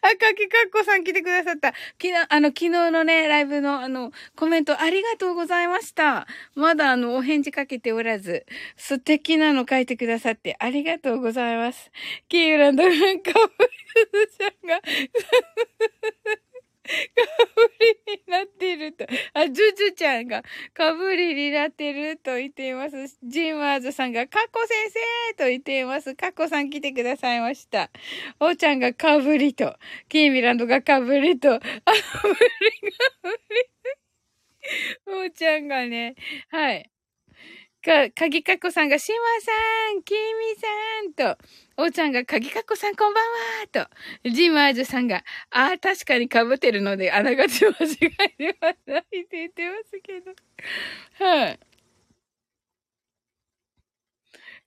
あ、かきかっこさん来てくださった。きな、あの、昨日のね、ライブの、あの、コメントありがとうございました。まだ、あの、お返事かけておらず、素敵なの書いてくださってありがとうございます。キーランドなんか、ちゃんが、<laughs> かぶりになってると。あ、ジュジュちゃんがかぶりになってると言っています。ジンワーズさんがカッコ先生と言っています。カッコさん来てくださいました。おーちゃんがかぶりと、キーミランドがかぶりと、あぶりかぶり。おーちゃんがね、はい。か、かぎかっこさんが、しまさん、きみさんと、おーちゃんが、かぎかっこさんこんばんはと、ジマージュさんが、ああ、確かに被ってるので、あながち間違いではないって言ってますけど。はい、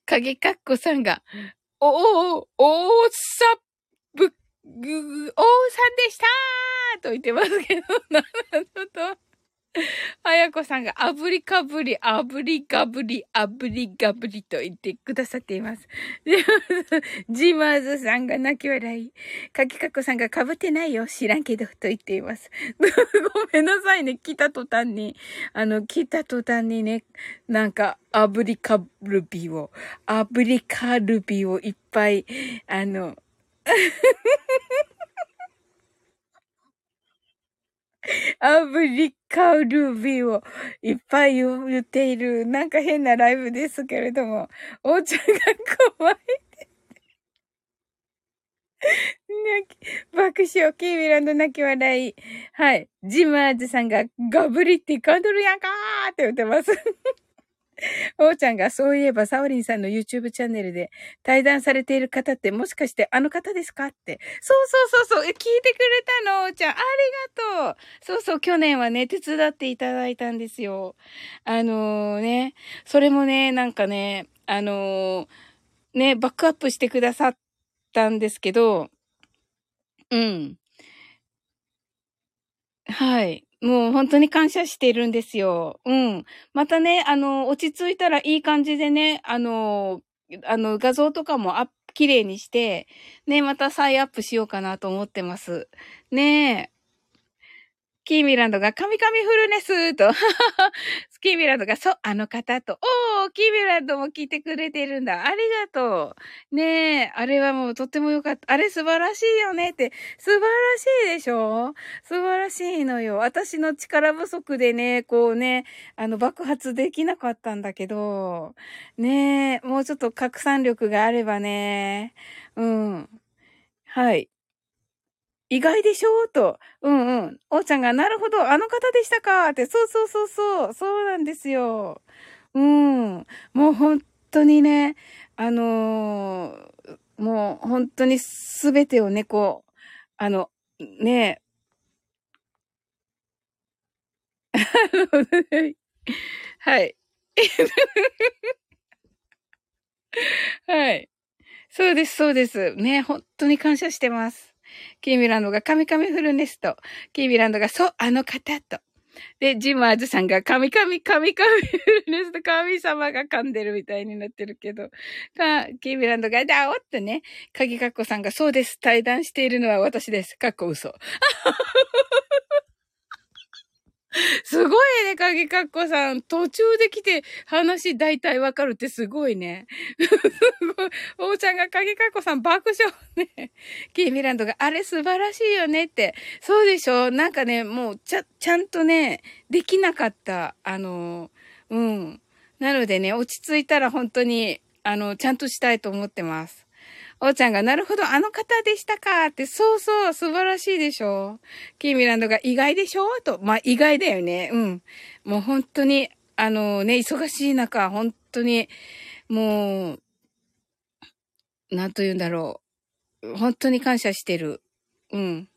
かぎかっこさんが、おお、おーさぶ、ぐ、おーさんでしたーと言ってますけど、なるほど。あやこさんが炙りかぶり、炙りがぶり、炙りがぶりと言ってくださっています。<laughs> ジマーズさんが泣き笑い。かきかこさんがかぶってないよ、知らんけど、と言っています。<laughs> ごめんなさいね、来た途端に。あの、来た途端にね、なんか、炙りカルビを、炙りカルビをいっぱい、あの、<laughs> アブリカルビーをいっぱい言っている、なんか変なライブですけれども、おうちゃんが怖い。爆笑、キーミランド泣き笑い。はい。ジマーズさんがガブリって噛んどるやんかーって言ってます。<laughs> おーちゃんがそういえばサオリンさんの YouTube チャンネルで対談されている方ってもしかしてあの方ですかって。そうそうそうそう。聞いてくれたの、おーちゃん。ありがとう。そうそう、去年はね、手伝っていただいたんですよ。あのー、ね、それもね、なんかね、あのー、ね、バックアップしてくださったんですけど、うん。はい。もう本当に感謝しているんですよ。うん。またね、あの、落ち着いたらいい感じでね、あの、あの、画像とかもアップ、綺麗にして、ね、また再アップしようかなと思ってます。ねえ。キーミランドが、カミカミフルネスと、<laughs> スキーミランドが、そう、あの方と、おー、キーミランドも聞いてくれてるんだ。ありがとう。ねえ、あれはもうとってもよかった。あれ素晴らしいよねって、素晴らしいでしょ？素晴らしいのよ。私の力不足でね、こうね、あの、爆発できなかったんだけど、ねえ、もうちょっと拡散力があればね、うん。はい。意外でしょ？と。うんうん。おーちゃんが、なるほど、あの方でしたかって。そうそうそうそう。そうなんですよ。うん。もう本当にね、あのー、もう本当にすべてをね、こう、あの、ね <laughs> はい。はい。そうです、そうです。ね、本当に感謝してます。キーミランドがカミカミフルネスと、キーミランドがそう、あの方と。で、ジマーズさんがカミカミカミカミフルネスと神様が噛んでるみたいになってるけど、か、キーミランドがダオってね、カギカッコさんがそうです。対談しているのは私です。かっこ嘘。すごいね、かぎかっこさん。途中で来て話大体わかるってすごいね。すごい。おーちゃんがかぎかっこさん爆笑ね。キーミランドがあれ素晴らしいよねって。そうでしょ？なんかね、もうちゃ、ちゃんとね、できなかった。あの、うん。なのでね、落ち着いたら本当に、あの、ちゃんとしたいと思ってます。おーちゃんが、なるほど、あの方でしたかって、そうそう、素晴らしいでしょキーミランドが意外でしょと、まあ、意外だよね。うん。もう本当に、あのね、忙しい中、本当に、もう、なんと言うんだろう。本当に感謝してる。うん。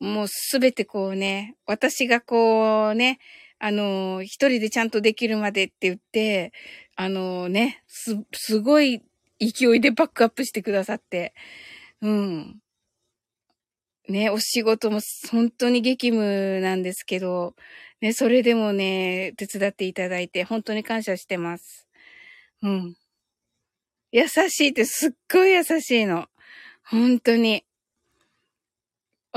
もうすべてこうね、私がこうね、あの、一人でちゃんとできるまでって言って、あのね、す、すごい勢いでバックアップしてくださって。うん。ね、お仕事も本当に激務なんですけど、ね、それでもね、手伝っていただいて、本当に感謝してます。うん。優しいってすっごい優しいの。本当に。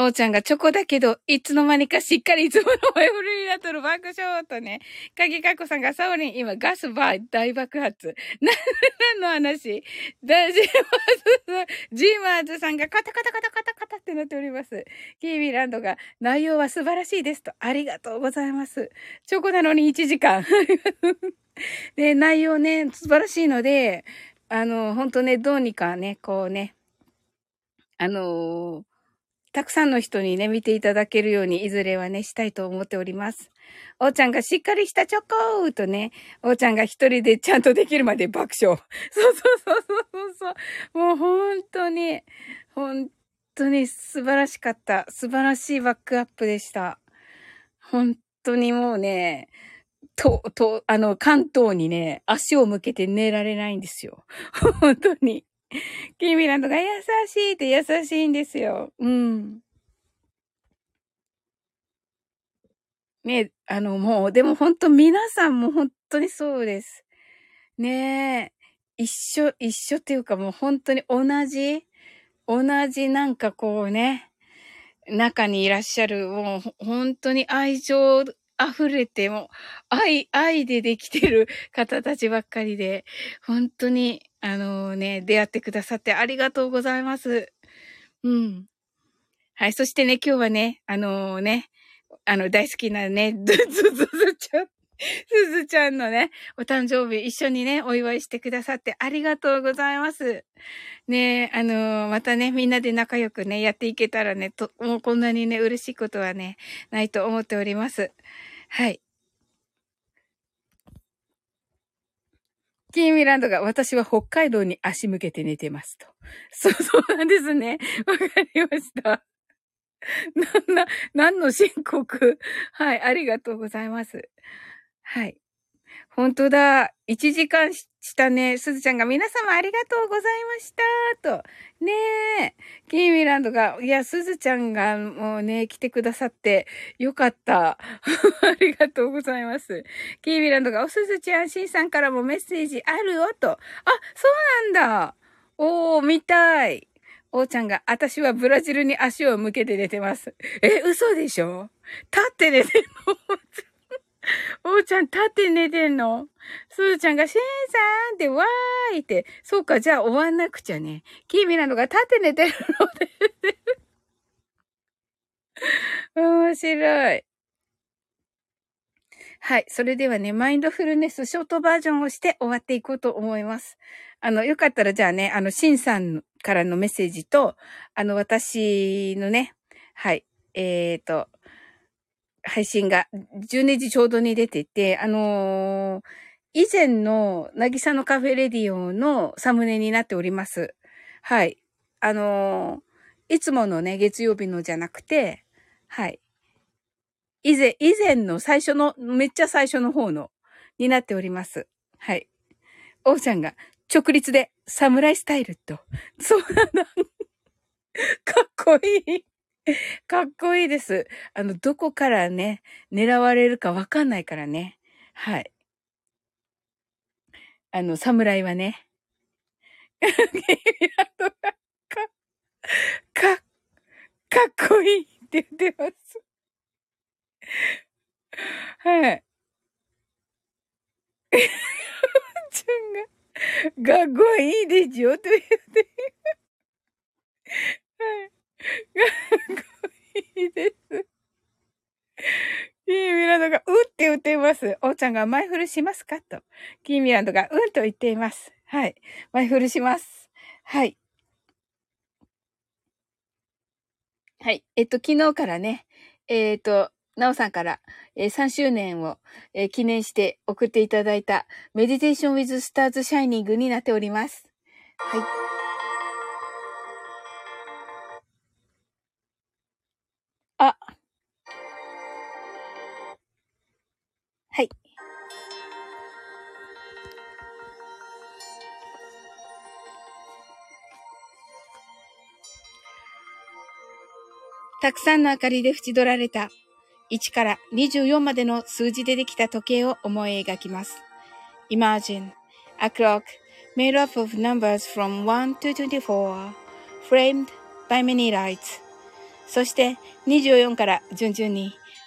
おーちゃんがチョコだけど、いつの間にかしっかりいつもの前振りになっとる爆笑とね。かぎかこさんがサオリン今ガスバー大爆発。な、何の話？大ジーマーズ、ジーマーズさんがカタカタカタカタカタってなっております。キービランドが内容は素晴らしいですと。ありがとうございます。チョコなのに1時間。<laughs> で、内容ね、素晴らしいので、あの、ほんとね、どうにかね、こうね、あのーたくさんの人にね、見ていただけるように、いずれはね、したいと思っております。おーちゃんがしっかりしたチョコーとね、おーちゃんが一人でちゃんとできるまで爆笑。<laughs> そうそうそうそうそう。もう本当に、本当に素晴らしかった。素晴らしいバックアップでした。本当にもうね、と、と、あの、関東にね、足を向けて寝られないんですよ。<laughs> 本当に。<laughs> キーミランドが優しいって優しいんですよ。うん。ねあの、もう、でも本当皆さんも本当にそうです。ねえ。一緒、一緒っていうかもう本当に同じ、同じなんかこうね、中にいらっしゃる、もう本当に愛情溢れて、も愛、愛でできてる方たちばっかりで、本当にあのね、出会ってくださってありがとうございます。うん。はい。そしてね、今日はね、あのー、ね、あの、大好きなね、ずずずずちゃん、すずちゃんのね、お誕生日一緒にね、お祝いしてくださってありがとうございます。ね、あのー、またね、みんなで仲良くね、やっていけたらね、と、もうこんなにね、嬉しいことはね、ないと思っております。はい。キーミランドが私は北海道に足向けて寝てますと。そう <laughs> そうなんですね。わかりました。なんな、何の申告？はい、ありがとうございます。はい。本当だ。1時間したね。すずちゃんが皆様ありがとうございました。と。ねえ。キーミランドが、いや、すずちゃんがもうね、来てくださってよかった。<laughs> ありがとうございます。キーミランドが、おすずちゃん、しんさんからもメッセージあるよ。と。あ、そうなんだ。おー、見たい。おーちゃんが、私はブラジルに足を向けて寝てます。え、嘘でしょ？立って寝てんの？<laughs> おうちゃん、立って寝てんの？すーちゃんが、シェーンさんってわーいって。そうか、じゃあ終わんなくちゃね。キーミラのが立って寝てるので <laughs> 面白い。はい。それではね、マインドフルネスショートバージョンをして終わっていこうと思います。あの、よかったらじゃあね、あの、シンさんからのメッセージと、あの、私のね、はい。えっ、ー、と、配信が12時ちょうどに出てて、あのー、以前のなぎさのカフェレディオのサムネになっております。はい。あのー、いつものね、月曜日のじゃなくて、はい。以前、以前の最初の、めっちゃ最初の方の、になっております。はい。王ちゃんが、直立で、侍スタイルと。そうなんだ。<laughs> かっこいい。<laughs> かっこいいです。あの、どこからね、狙われるかわかんないからね。はい。あの、侍はね。<laughs> か、か、かっこいいって言ってます。<laughs> はい。ちゃんが、かっこいいでしょと言って。はい。かっこいいです。キーミランドが、うって言っています。おーちゃんが前振りしますか？と。キーミランドが、うんと言っています。はい。前振りします。はい。はい。えっと、昨日からね、えっ、と、なおさんから、えー、3周年を、えー、記念して送っていただいた、メディテーションウィズスターズシャイニングになっております。はい。はい。たくさんの明かりで縁取られた1から24までの数字でできた時計を思い描きます。Imagine a clock made up of numbers from 1 to 24 framed by many lights そして24から順々に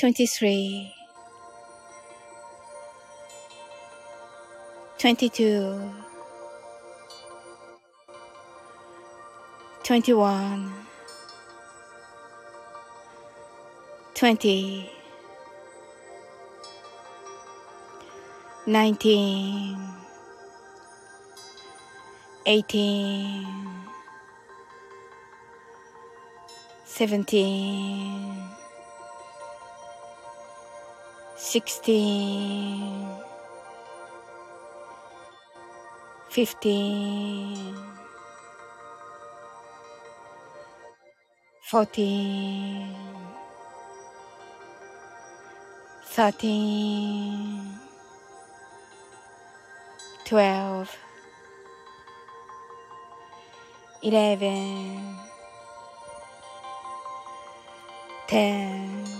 23 22 21 20 19 18 17 sixteen, fifteen, fourteen, thirteen, twelve, eleven, ten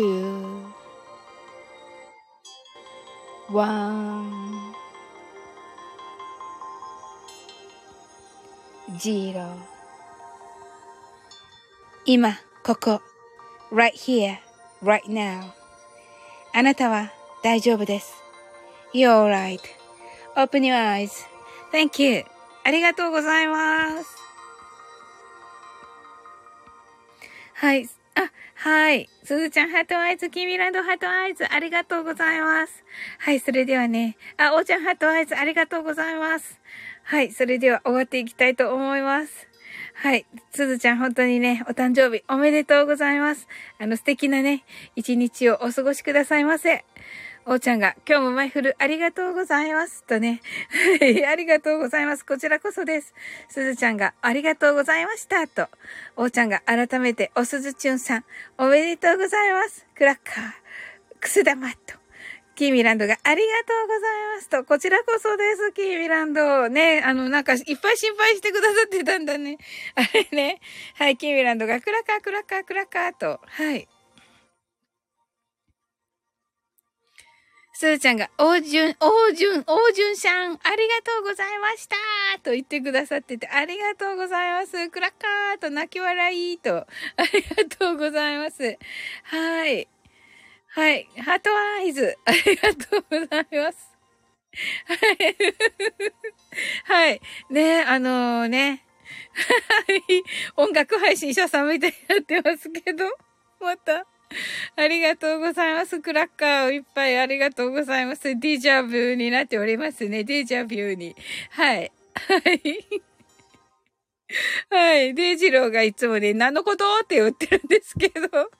two, one, zero 今、ここ、right here, right now あなたは大丈夫です。You're right.Open your eyes.Thank you. ありがとうございます。はい。あ、はい。すずちゃん、 heart eyes、キミランド heart eyes、ありがとうございます。はい、それではね、あ、おーちゃん、 heart eyes、ありがとうございます。はい、それでは終わっていきたいと思います。はい。すずちゃん、本当にね、お誕生日おめでとうございます。あの、素敵なね、一日をお過ごしくださいませ。おーちゃんが、今日もマイフルありがとうございます。とね。はい、ありがとうございます。こちらこそです。すずちゃんが、ありがとうございました。と。おーちゃんが、改めて、おすずちゅんさん、おめでとうございます。クラッカー、くす玉と。キーミランドがありがとうございますと、こちらこそです、キーミランド。ね、あの、なんか、いっぱい心配してくださってたんだね。あれね。はい、キーミランドがクラッカー、クラッカー、クラッカーと。はい。すーちゃんが、王順、王順、王順さん、ありがとうございましたと言ってくださってて、ありがとうございます。クラッカーと泣き笑いと、<laughs> ありがとうございます。はい。はい。ハートアイズ。ありがとうございます。はい。はい。ね、あのー、ね。<laughs> はい。音楽配信者さんみたいになってますけど。また。<laughs> ありがとうございます。クラッカーをいっぱいありがとうございます。ディジャブになっておりますね。ディジャビューに。はい。はい。はい。デイジローがいつもね、何のこと？って言ってるんですけど。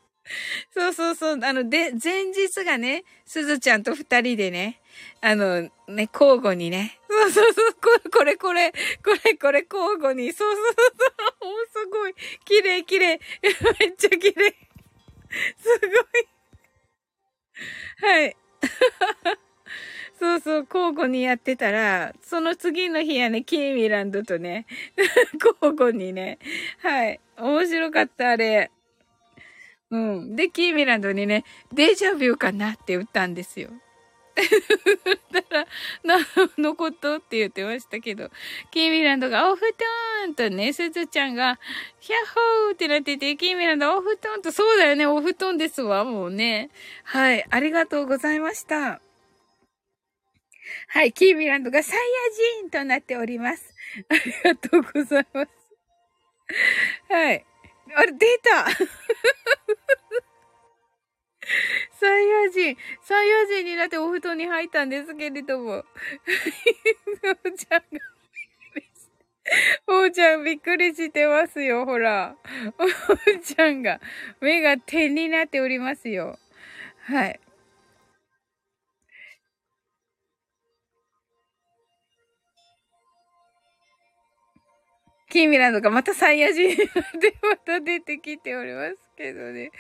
そうそうそう。あの、で、前日がね、すずちゃんと二人でね、あの、ね、交互にね。そうそうそう。これ、これ、これ、これ、交互に。そうそうそう。おすごい。綺麗、綺麗。<laughs> めっちゃ綺麗。<laughs> すごい。はい。<laughs> そうそう、交互にやってたら、その次の日はね、キーミランドとね、<laughs> 交互にね、はい。面白かった、あれ。うん。で、キーミランドにね、デジャビューかなって打ったんですよ。<laughs> だから、何のことって言ってましたけど、キーミランドがお布団とね、すずちゃんが、ヒャッホーってなってて、キーミランドお布団と、そうだよね、お布団ですわ、もうね。はい、ありがとうございました。はい、キーミランドがサイヤ人となっております。ありがとうございます。はい。あれ、出たサイヤ人、サイヤ人になってお布団に入ったんですけれども。<laughs> おーちゃんが、おーちゃんびっくりしてますよ、ほら。おーちゃんが、目が点になっておりますよ。はい。キーミランドがまたサイヤ人でまた出てきておりますけどね。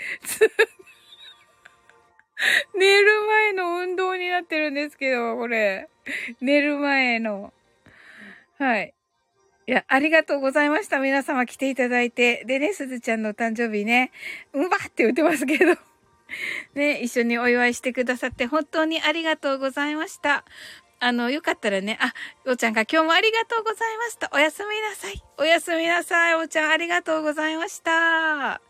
<laughs> 寝る前の運動になってるんですけど、これ。寝る前の。はい。いや、ありがとうございました。皆様来ていただいて。でね、すずちゃんの誕生日ね、うんばって言ってますけど。<laughs> ね、一緒にお祝いしてくださって本当にありがとうございました。あの、よかったらね、あ、おちゃんが今日もありがとうございますと、おやすみなさい。おやすみなさい。おちゃんありがとうございました。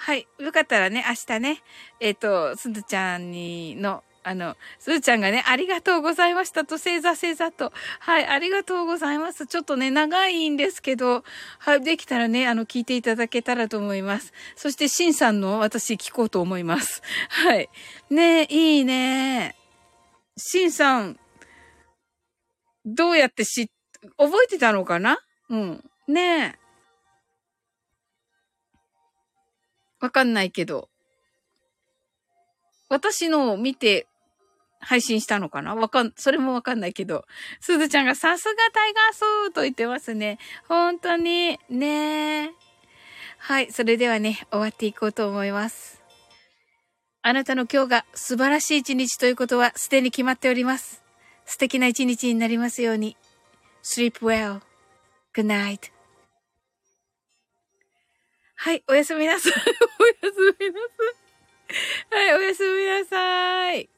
はい。よかったらね、明日ね、えっ、ー、と、すずちゃんにの、あの、すずちゃんがね、ありがとうございましたと、星座星座と。はい、ありがとうございます。ちょっとね、長いんですけど、はい、できたらね、あの、聞いていただけたらと思います。そして、しんさんの私聞こうと思います。はい。ねいいねしんさん、どうやって知、覚えてたのかな？うん。ねえ。わかんないけど。私のを見て配信したのかな？わかん、それもわかんないけど。すずちゃんがさすがタイガースーと言ってますね。本当に、ねはい、それではね、終わっていこうと思います。あなたの今日が素晴らしい一日ということはすでに決まっております。素敵な一日になりますように。sleep well. Good night. はい、おやすみなさい。<laughs> おやすみなさい。はい、おやすみなさい。